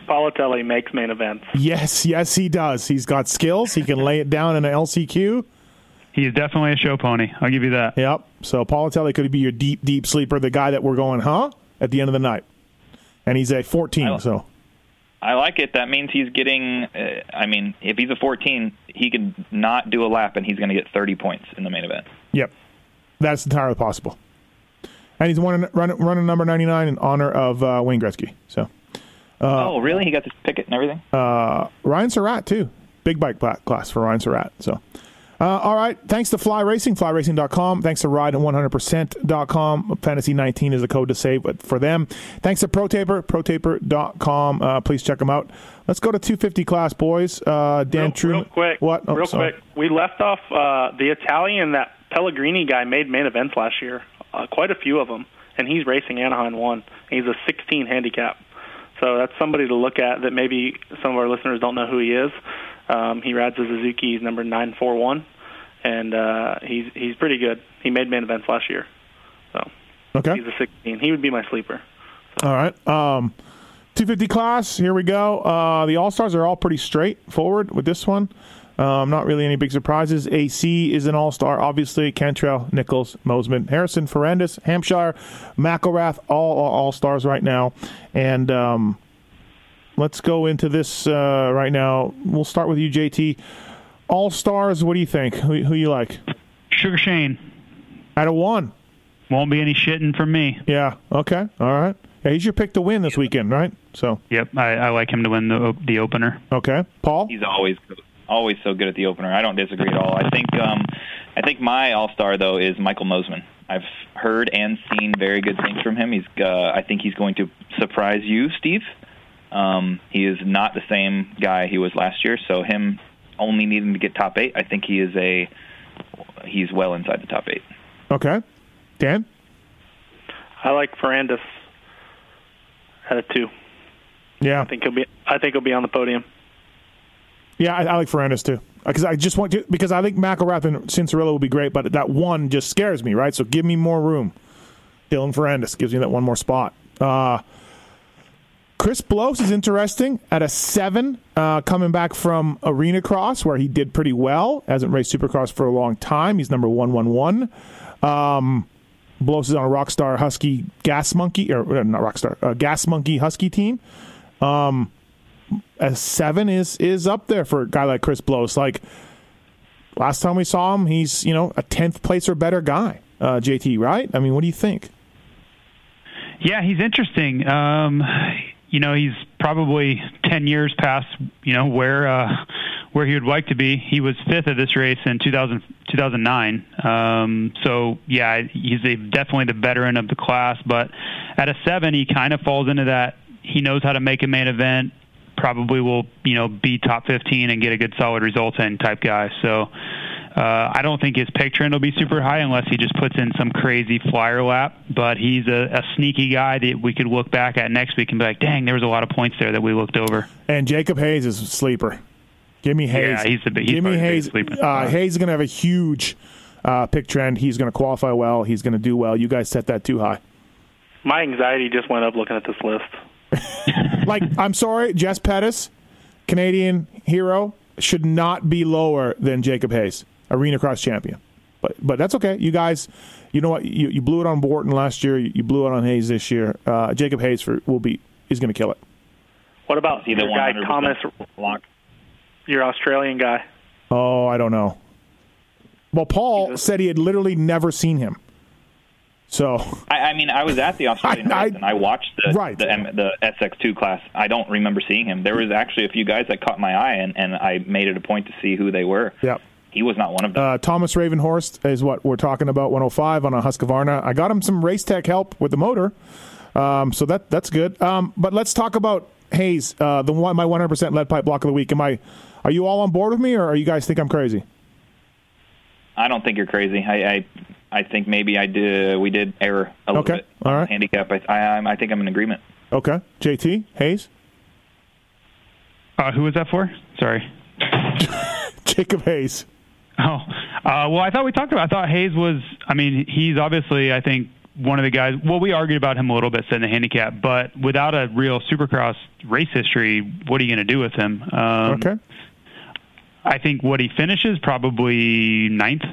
Politelli makes main events. Yes, yes, he does. He's got skills. He can lay it down in an LCQ. He's definitely a show pony. I'll give you that. Yep. So Politelli could be your deep, deep sleeper, the guy that we're going, huh? At the end of the night. And he's a 14, I- so I like it. That means he's getting. Uh, I mean, if he's a 14, he can not do a lap, and he's going to get 30 points in the main event. Yep, that's entirely possible. And he's running running, running number ninety nine in honor of uh, Wayne Gretzky. So oh, really? He got this ticket and everything. uh, Ryan Surratt too, big bike class for Ryan Surratt. So. Uh, all right. Thanks to Fly Racing, flyracing.com. Thanks to Ride 100%.com. Fantasy 19 is the code to save for them. Thanks to ProTaper, protaper.com. Uh, please check them out. Let's go to 250 class, boys. Uh, Dan real, Truman. real quick. What? Oh, real sorry. quick. We left off uh, the Italian that Pellegrini guy made main events last year. Uh, quite a few of them, and he's racing Anaheim one. He's a 16 handicap, so that's somebody to look at. That maybe some of our listeners don't know who he is. Um, he rides a Suzuki. He's number 941, and uh, he's he's pretty good. He made main events last year, so Okay. he's a 16. He would be my sleeper. All right. Um, 250 class, here we go. Uh, the All Stars are all pretty straightforward with this one. Um, not really any big surprises. AC is an All Star, obviously. Cantrell, Nichols, Mosiman, Harrison, Ferrandis, Hampshire, McElrath, all All Stars right now. And um, let's go into this uh, right now. We'll start with you, JT. All Stars, what do you think? Who, who you like? Sugar Shane. Out of one. Won't be any shitting from me. Yeah. Okay. All right. Yeah, he's your pick to win this weekend, right? So, Yep, I, I like him to win the the opener. okay. Paul? He's always always so good at the opener. I don't disagree at all. I think um, I think my all star though is Michael Mosiman. I've heard and seen very good things from him. He's uh, I think he's going to surprise you, Steve. Um, he is not the same guy he was last year. So him only needing to get top eight, I think he is a he's well inside the top eight. Okay. Dan? I like Ferrandis at a two. Yeah. I think he'll be. I think he'll be on the podium. Yeah, I, I like Ferrandis too. Because I just want to, because I think McElrath and Cianciarulo will be great, but that one just scares me, right? So give me more room. Dylan Ferrandis gives me that one more spot. Uh, Chris Blose is interesting at a seven, uh, coming back from Arena Cross where he did pretty well. Hasn't raced Supercross for a long time. He's number one one one. Um, Blose is on a Rockstar Husky Gas Monkey or uh, not Rockstar uh, Gas Monkey Husky team. Um, a seven is is up there for a guy like Chris Blose. Like last time we saw him, he's you know a tenth place or better guy. Uh, JT, right? I mean, what do you think? Yeah, he's interesting. Um, you know, he's probably 10 years past, you know, where uh, where he would like to be. He was fifth at this race in 2000, 2009. Um, so, yeah, he's a, definitely the veteran of the class. But at a seven, he kind of falls into that. He knows how to make a main event. Probably will, you know, be top 15 and get a good solid result in type guy. So, uh, I don't think his pick trend will be super high unless he just puts in some crazy flyer lap. But he's a, a sneaky guy that we could look back at next week and be like, dang, there was a lot of points there that we looked over. And Jacob Hayes is a sleeper. Give me Hayes. Yeah, he's the he's Give me Hayes. sleeper. Uh, Hayes is going to have a huge uh, pick trend. He's going to qualify well. He's going to do well. You guys set that too high. My anxiety just went up looking at this list. Like, I'm sorry, Jess Pettis, Canadian hero, should not be lower than Jacob Hayes, arena cross champion. But but that's okay. You guys, you know what? You, you blew it on Borton last year. You blew it on Hayes this year. Uh, Jacob Hayes for will be is going to kill it. What about Either your guy Thomas, lock. your Australian guy? Oh, I don't know. Well, Paul Jesus. said he had literally never seen him. So I, I mean, I was at the Australian I- I- and I watched the Right. the, M- the SX2 class. I don't remember seeing him. There was actually a few guys that caught my eye, and, and I made it a point to see who they were. yeah. He was not one of them. Uh, Thomas Ravenhorst is what we're talking about. 105 on a Husqvarna. I got him some race tech help with the motor, um, so that that's good. Um, but let's talk about Hayes, uh, the one my 100% lead pipe block of the week. Am I? Are you all on board with me, or are you guys think I'm crazy? I don't think you're crazy. I, I I think maybe I did. We did err a little Okay. bit. All on right. Handicap. I, I I think I'm in agreement. Okay, JT Hayes, Uh, who was that for? Sorry. Jacob Hayes. Oh, uh, well, I thought we talked about. I thought Hayes was. I mean, he's obviously. I think one of the guys. Well, we argued about him a little bit setting the handicap, but without a real Supercross race history, what are you going to do with him? Um, Okay, I think what he finishes probably ninth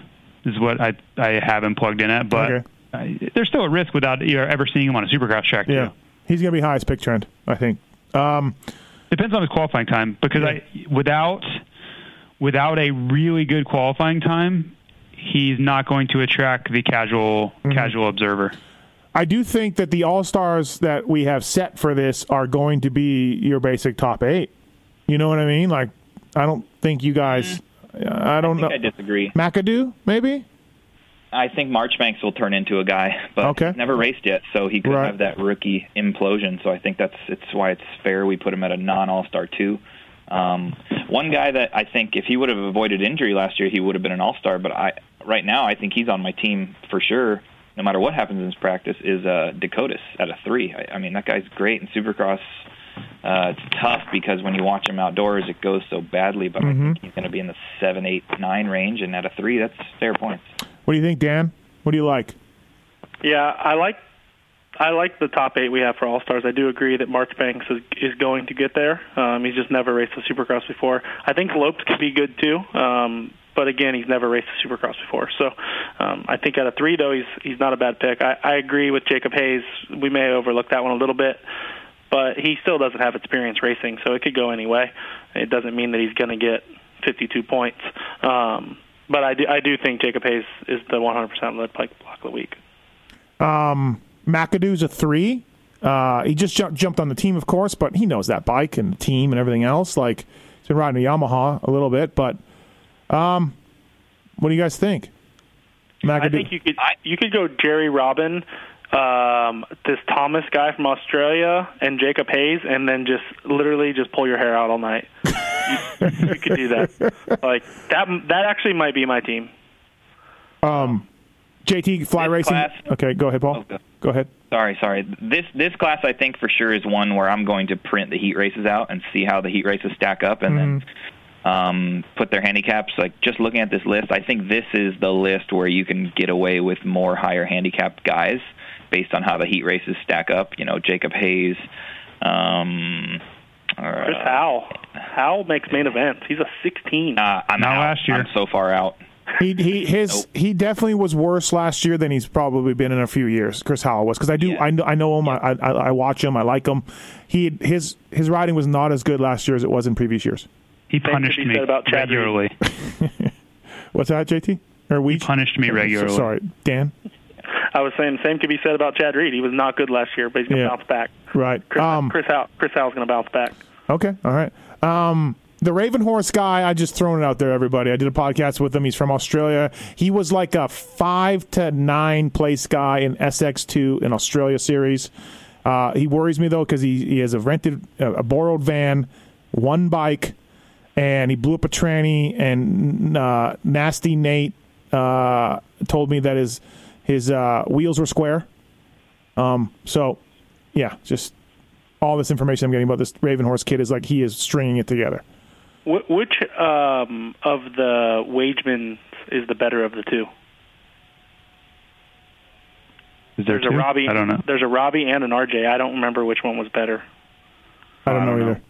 is what I I have him plugged in at, but Okay. I, there's still a risk without you know, ever seeing him on a Supercross track. yeah, Too. he's gonna be highest pick trend. I think. Um, Depends on his qualifying time because Yeah. I without without a really good qualifying time, he's not going to attract the casual Mm-hmm. casual observer. I do think that the all stars that we have set for this are going to be your basic top eight. You know what I mean? Like, I don't think you guys. I don't Mm-hmm. I think know. I disagree. McAdoo, maybe. I think Marchbanks will turn into a guy, but Okay. he's never raced yet, so he could Right. have that rookie implosion. So I think that's it's why it's fair we put him at a non All Star two. Um, one guy that I think if he would have avoided injury last year, he would have been an All Star. But I right now I think he's on my team for sure. No matter what happens in his practice, is uh, Decotis at a three. I, I mean that guy's great in Supercross. Uh, it's tough because when you watch him outdoors, it goes so badly. But I think he's going to be in the seven, eight, nine range, and at a three, that's fair points. What do you think, Dan? What do you like? Yeah, I like I like the top eight we have for All Stars. I do agree that Marchbanks is is going to get there. Um, he's just never raced a Supercross before. I think Lopes could be good too, um, but again, he's never raced a Supercross before. So um, I think at a three though, he's he's not a bad pick. I, I agree with Jacob Hayes. We may overlook that one a little bit, but he still doesn't have experience racing, so it could go any way. It doesn't mean that he's going to get 52 points. Um, but I do, I do think Jacob Hayes is the 100% lead block of the week. McAdoo's a three. Uh, he just jumped, jumped on the team, of course, but he knows that bike and the team and everything else. Like he's been riding a Yamaha a little bit, but um, what do you guys think? McAdoo. I think you could you could go Jerry Robin, um, this Thomas guy from Australia, and Jacob Hayes, and then just literally just pull your hair out all night. you, you could do that. Like that. That actually might be my team. JT fly This racing. class- Okay, go ahead, Paul. Oh, go. Go ahead. Sorry, sorry. This this class I think for sure is one where I'm going to print the heat races out and see how the heat races stack up, and then um, put their handicaps. Like just looking at this list, I think this is the list where you can get away with more higher handicapped guys. based on how the heat races stack up. You know, Jacob Hayes. Um, or, Chris uh, Howell. Howell makes main events. He's a 16. Uh, I'm Not out. last year. I'm so far out. He he his Nope. he definitely was worse last year than he's probably been in a few years. Chris Howell was because I do Yeah. I know I know him I, I I watch him I like him. He his his riding was not as good last year as it was in previous years. He could punished me about Chad regularly. What's that, JT? Or we punished me regularly. Sorry, Dan. I was saying the same could be said about Chad Reed. He was not good last year, but he's going to Yeah. bounce back. Right. Chris, Um. Chris Howell. Chris Howell's going to bounce back. Okay. All right. Um. The Raven Horse guy, I just thrown it out there, everybody. I did a podcast with him. He's from Australia. He was like a five to nine place guy in SX2 in Australia series. Uh, he worries me though because he, he has a rented, a borrowed van, one bike, and he blew up a tranny. And uh, nasty Nate uh, told me that his his uh, wheels were square. Um. So, yeah, just all this information I'm getting about this Raven Horse kid is like he is stringing it together. Wh- Which um, of the Wagemans is the better of the two? Is there There's two? a Robbie. I don't know. There's a Robbie and an RJ. I don't remember which one was better. I don't, I don't know know. either.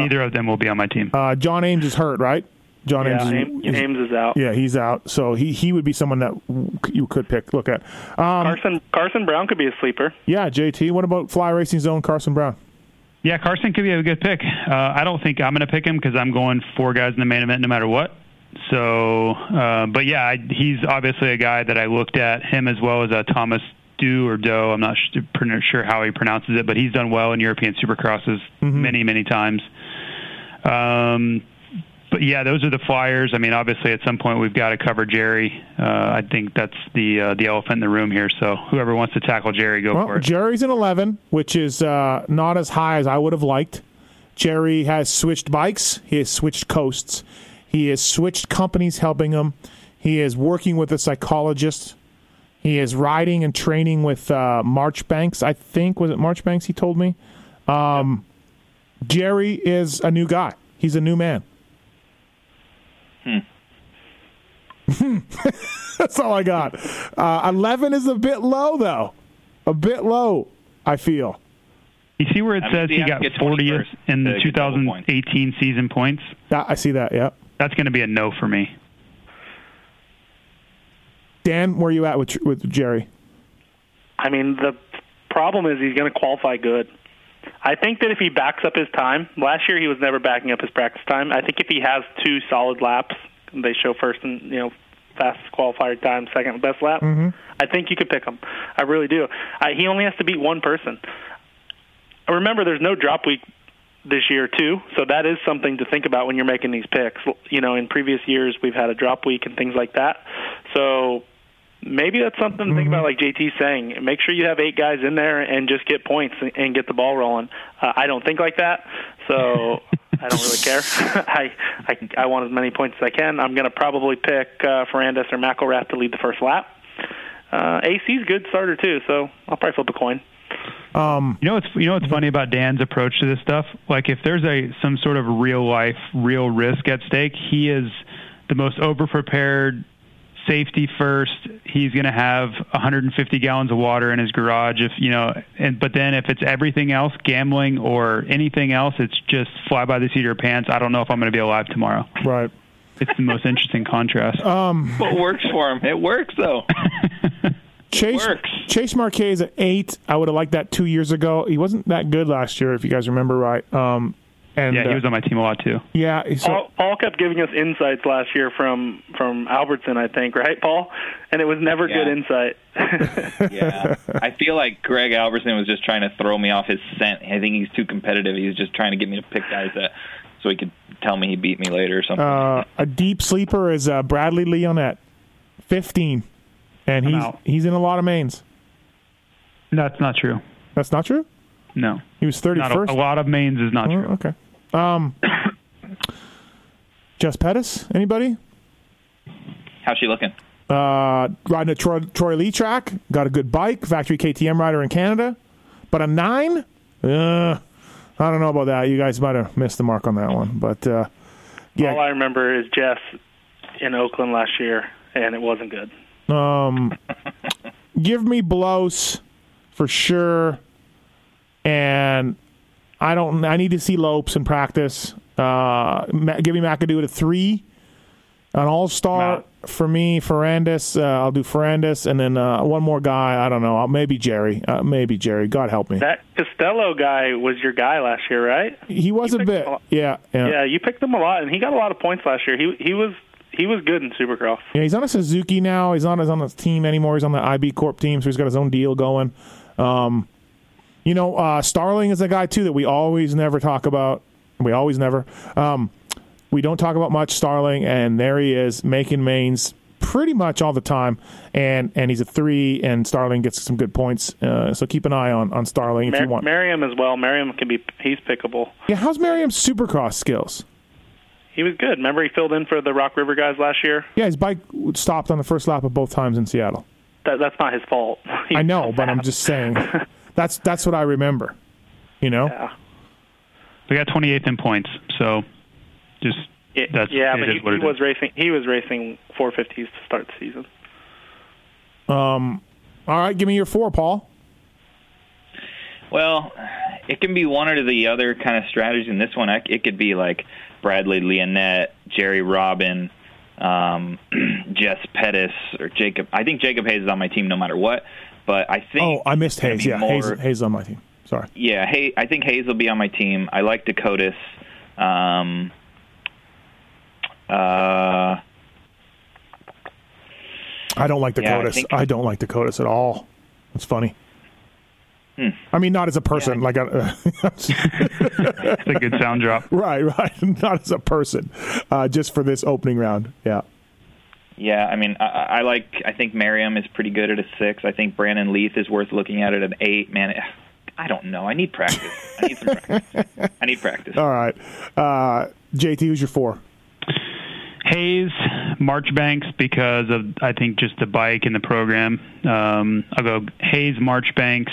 Neither of them will be on my team. Uh, John Ames is hurt, right? John Yeah, Ames, is, Ames, is- Ames is out. yeah, he's out. So he he would be someone that you could pick. Look at. Um, Carson Carson Brown could be a sleeper. yeah, JT. What about Fly Racing Zone Carson Brown? Yeah, Carson could be a good pick. Uh, I don't think I'm going to pick him because I'm going four guys in the main event no matter what. So, uh, but yeah, I, he's obviously a guy that I looked at him as well as uh, Thomas Do or Doe. I'm not sure how he pronounces it, but he's done well in European Supercrosses many, many times. Um, yeah, those are the flyers. I mean, obviously, at some point we've got to cover Jerry. Uh, I think that's the uh, the elephant in the room here. So whoever wants to tackle Jerry, go for it. Jerry's an 11, which is uh, not as high as I would have liked. Jerry has switched bikes. He has switched coasts. He has switched companies helping him. He is working with a psychologist. He is riding and training with uh, Marchbanks. I think was it Marchbanks? He told me. Um, Jerry is a new guy. He's a new man. That's all I got. Uh, Eleven is a bit low, though. A bit low. I feel. You see where it I says you he got to 40th in the to get double points. 2018 season points? Yeah, I see that. Yeah. That's going to be a no for me. Dan, where are you at with with Jerry? I mean, the problem is he's going to qualify good. I think that if he backs up his time, last year he was never backing up his practice time. I think if he has two solid laps, they show first and you know fastest qualifier time, second best lap. Mm-hmm. I think you could pick him. I really do. I, he only has to beat one person. Remember, there's no drop week this year too, so that is something to think about when you're making these picks. You know, in previous years we've had a drop week and things like that. So maybe that's something to think about, like JT saying. Make sure you have eight guys in there and just get points and, and get the ball rolling. Uh, I don't think like that, so I don't really care. I, I I want as many points as I can. I'm going to probably pick uh, Ferrandis or McElrath to lead the first lap. Uh, AC's a good starter too, so I'll probably flip a coin. Um, You know what's you know what's funny about Dan's approach to this stuff? Like if there's a some sort of real life, real risk at stake, he is the most over prepared safety first. He's going to have 150 gallons of water in his garage if, you know, and but then if it's everything else, gambling or anything else, it's just fly by the seat of your pants. I don't know if I'm going to be alive tomorrow. Right. It's the most interesting contrast. Um what works for him? It works though. Chase works. Chase Marquez is at eight. I would have liked that two years ago. He wasn't that good last year, if you guys remember right. Um, and yeah, he uh, was on my team a lot too. yeah. So Paul, Paul kept giving us insights last year from from Albertson, I think, right, Paul? And it was never Yeah. good insight. Yeah, I feel like Greg Albertson was just trying to throw me off his scent. I think he's too competitive. He was just trying to get me to pick guys that so he could tell me he beat me later or something. uh, a deep sleeper is uh, Bradley Lionnet, fifteen, and he's he's in a lot of mains. That's not true. That's not true. No. He was thirty Not a, a lot of mains is not true. okay. Um, Jess Pettis, anybody? How's she looking? Uh, riding a Troy, Troy Lee track, got a good bike, factory KTM rider in Canada, but a nine? Uh, I don't know about that. You guys might have missed the mark on that one, but uh, yeah. All. I remember is Jess in Oakland last year, and it wasn't good. Um, give me Blose for sure. And I don't. I need to see Lopes in practice. Uh, give me McAdoo at a three. An all star for me, Ferrandis. Uh, I'll do Ferrandis, and then uh, one more guy. I don't know. Maybe Jerry. Uh, maybe Jerry. God help me. That Castelo guy was your guy last year, right? He was a bit. up. Yeah, yeah, Yeah, you picked him a lot, and he got a lot of points last year. He he was he was good in Supercross. Yeah, he's on a Suzuki now. He's not on his team anymore. He's on the IB Corp team, so he's got his own deal going. Um, you know, uh, Starling is a guy too that we always never talk about. We always never. Um, we don't talk about much Starling, and there he is making mains pretty much all the time. And and he's a three, and Starling gets some good points. Uh, so keep an eye on on Starling if you want. Merriam as well. Merriam can be he's pickable. yeah, how's Merriam's Supercross skills? He was good. Remember he filled in for the Rock River guys last year. Yeah, his bike stopped on the first lap of both times in Seattle. That that's not his fault. He I know, but I'm just saying. That's that's what I remember. You know. Yeah. We got 28th in points, so just Yeah, That's- yeah, it but is he, what he it was is. racing. He was racing 450s to start the season. Um. All right, give me your four, Paul. Well, it can be one or the other kind of strategy. In this one, I- it could be like Bradley Lionnet, Jerry Robin, um, Jess Pettis, or Jacob. I think Jacob Hayes is on my team no matter what. But I think Oh, I missed it's Hayes. Yeah, more- Hayes, Hayes on my team. Sorry. Yeah, hey, I think Hayes will be on my team. I like Decotis. Um, uh, I don't like Yeah, I Decotis. think- I, don't like Decotis at all. It's funny. Hmm. I mean, not as a person. Like, a, it's a good sound drop. right, right. Not as a person. Uh, just for this opening round. Yeah. Yeah, I mean, I, I like. I think Merriam is pretty good at a six. I think Brandon Leith is worth looking at at an eight. Man, I don't know. I need practice. I need some practice. I need practice. All right. Uh, JT, who's your four? Hayes, Marchbanks because of I think just the bike and the program. Um, I'll go Hayes, Marchbanks,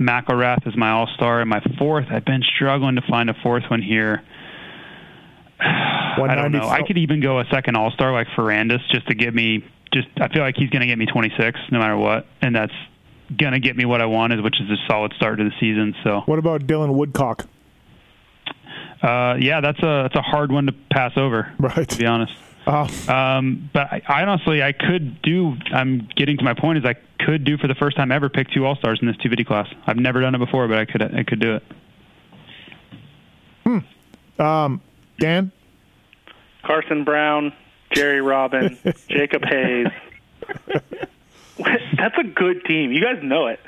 McElrath is my all star, and my fourth. I've been struggling to find a fourth one here. I don't know. I could even go a second all star like Ferrandis just to give me just. I feel like he's going to get me 26 no matter what, and that's going to get me what I wanted, which is a solid start to the season. So What about Dylan Woodcock? uh, yeah, that's a that's a hard one to pass over. Right. To be honest. Uh, Um, but I, I honestly, I could do. I'm getting to my point is I could do for the first time ever pick two all stars in this 250 class. I've never done it before, but I could I could do it. Dan? Carson Brown, Jerry Robin, Jacob Hayes. that's a good team. You guys know it.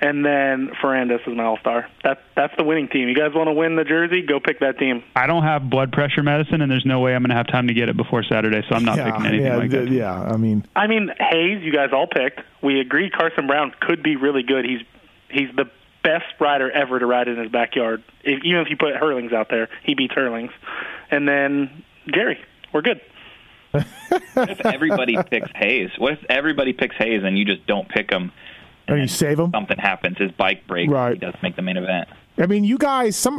And then Ferrandis is my all star. That that's the winning team. You guys want to win the jersey? Go pick that team. I don't have blood pressure medicine, and there's no way I'm going to have time to get it before Saturday, so I'm not yeah, picking anything yeah, like that. yeah. I mean, I mean Hayes, you guys all picked. We agreed Carson Brown could be really good. He's he's the best rider ever to ride in his backyard. If, even if you put Herlings out there, he beats Herlings. And then Jerry, we're good. What if everybody picks Hayes? What if everybody picks Hayes and you just don't pick him? Or you save him? Something happens. His bike breaks. Right. He doesn't make the main event. I mean, you guys, some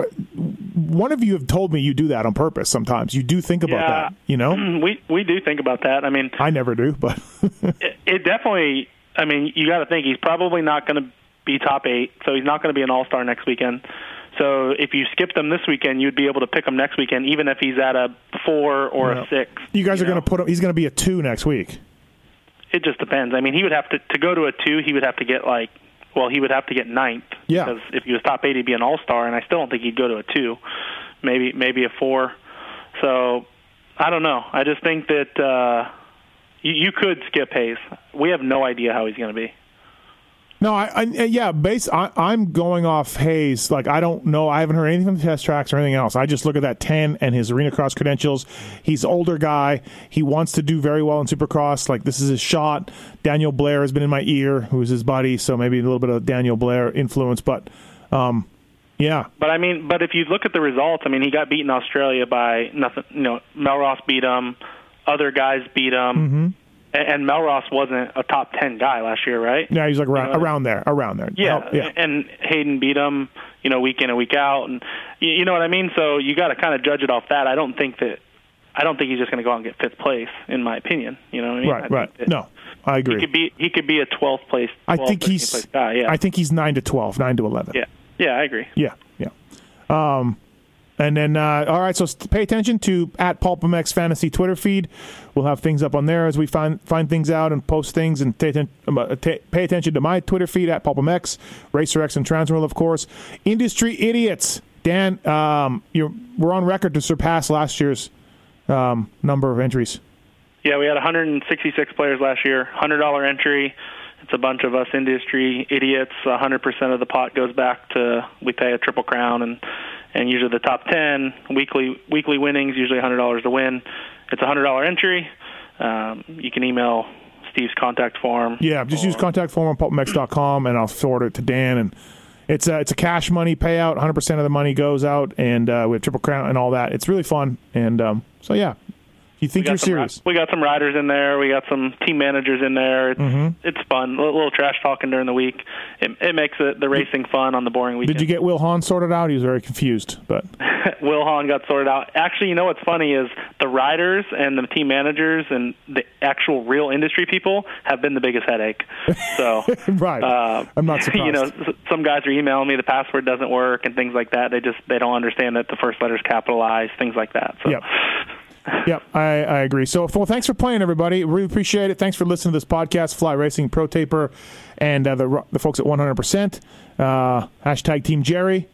one of you have told me you do that on purpose. Sometimes you do think about Yeah. that. You know, We we do think about that. I mean, I never do, but it, it definitely. I mean, you got to think he's probably not going to be top eight, so he's not going to be an all star next weekend. So if you skip him this weekend, you'd be able to pick him next weekend, even if he's at a four or Yeah. a six. you guys are going to put him. He's going to be a two next week. It just depends. I mean, he would have to to go to a two. He would have to get like, well, he would have to get ninth. Yeah. Because if he was top eight, he'd be an all star, and I still don't think he'd go to a two. Maybe maybe a four. So I don't know. I just think that uh, you, you could skip Hayes. We have no idea how he's going to be. No, I, I yeah, base. I, I'm going off Hayes. Like I don't know. I haven't heard anything from the test tracks or anything else. I just look at that ten and his arena cross credentials. He's older guy. He wants to do very well in Supercross. Like this is his shot. Daniel Blair has been in my ear, who's his buddy. So maybe a little bit of Daniel Blair influence. But um, yeah, But I mean, but if you look at the results, I mean, he got beaten Australia by nothing. You know, Mel Melross beat him. Other guys beat him. Mm-hmm. And, Melross wasn't a top ten guy last year, right? yeah, he's like around, You know, around there, around there. Yeah, Oh, yeah. and Hayden beat him, you know, week in and week out, and you, you know what I mean. So you got to kind of judge it off that. I don't think that, I don't think he's just going to go out and get fifth place, in my opinion. You know what I mean? Right, think right. that No. I agree. He could be he could be a 12th place. 12, I think he's. place guy. Yeah. I think he's nine to twelve, nine to eleven. yeah. Yeah, I agree. Yeah, yeah. Um, and then, uh, all right, so pay attention to at PulpMX Fantasy Twitter feed. We'll have things up on there as we find find things out and post things. And pay, uh, t- pay attention to my Twitter feed at PulpMX, RacerX, and Transworld, of course. Industry idiots. Dan, um, you're, we're on record to surpass last year's um, number of entries. Yeah, we had 166 players last year. Hundred dollar entry. It's a bunch of us industry idiots. 100% of the pot goes back to we pay a triple crown, and and usually the top 10 weekly weekly winnings usually $100 to win. It's a hundred dollar entry. Um, you can email Steve's contact form. Yeah, just use contact form on pulpmx.com and I'll forward it to Dan. And it's a, it's a cash money payout. 100% of the money goes out, and uh, we have Triple Crown and all that. It's really fun. And um, so, yeah, you think you're some ri- serious. We got some riders in there. We got some team managers in there. It's Mm-hmm. it's fun. A little, trash talking during the week. It, it makes it, the racing fun on the boring weekend. Did you get Will Hahn sorted out? He was very confused. But Will Hahn got sorted out. Actually, you know what's funny is the riders and the team managers and the actual real industry people have been the biggest headache. So, right, uh, I'm not surprised. You know, some guys are emailing me the password doesn't work and things like that. They just they don't understand that the first letter's capitalized, things like that. So, Yep. Yep, I, I agree. So, well, thanks for playing, everybody. Really appreciate it. Thanks for listening to this podcast, Fly Racing Pro Taper, and uh, the the folks at 100%. Uh, hashtag Team Jerry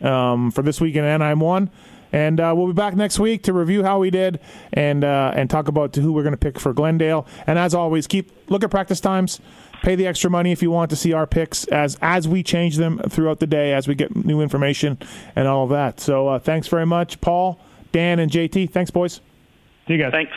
um, for this week in Anaheim 1. And uh, we'll be back next week to review how we did and uh, and talk about who we're going to pick for Glendale. And as always, keep look at practice times. Pay the extra money if you want to see our picks as as we change them throughout the day as we get new information and all of that. So uh, thanks very much, Paul, Dan, and JT. Thanks, boys. See you guys. thanks.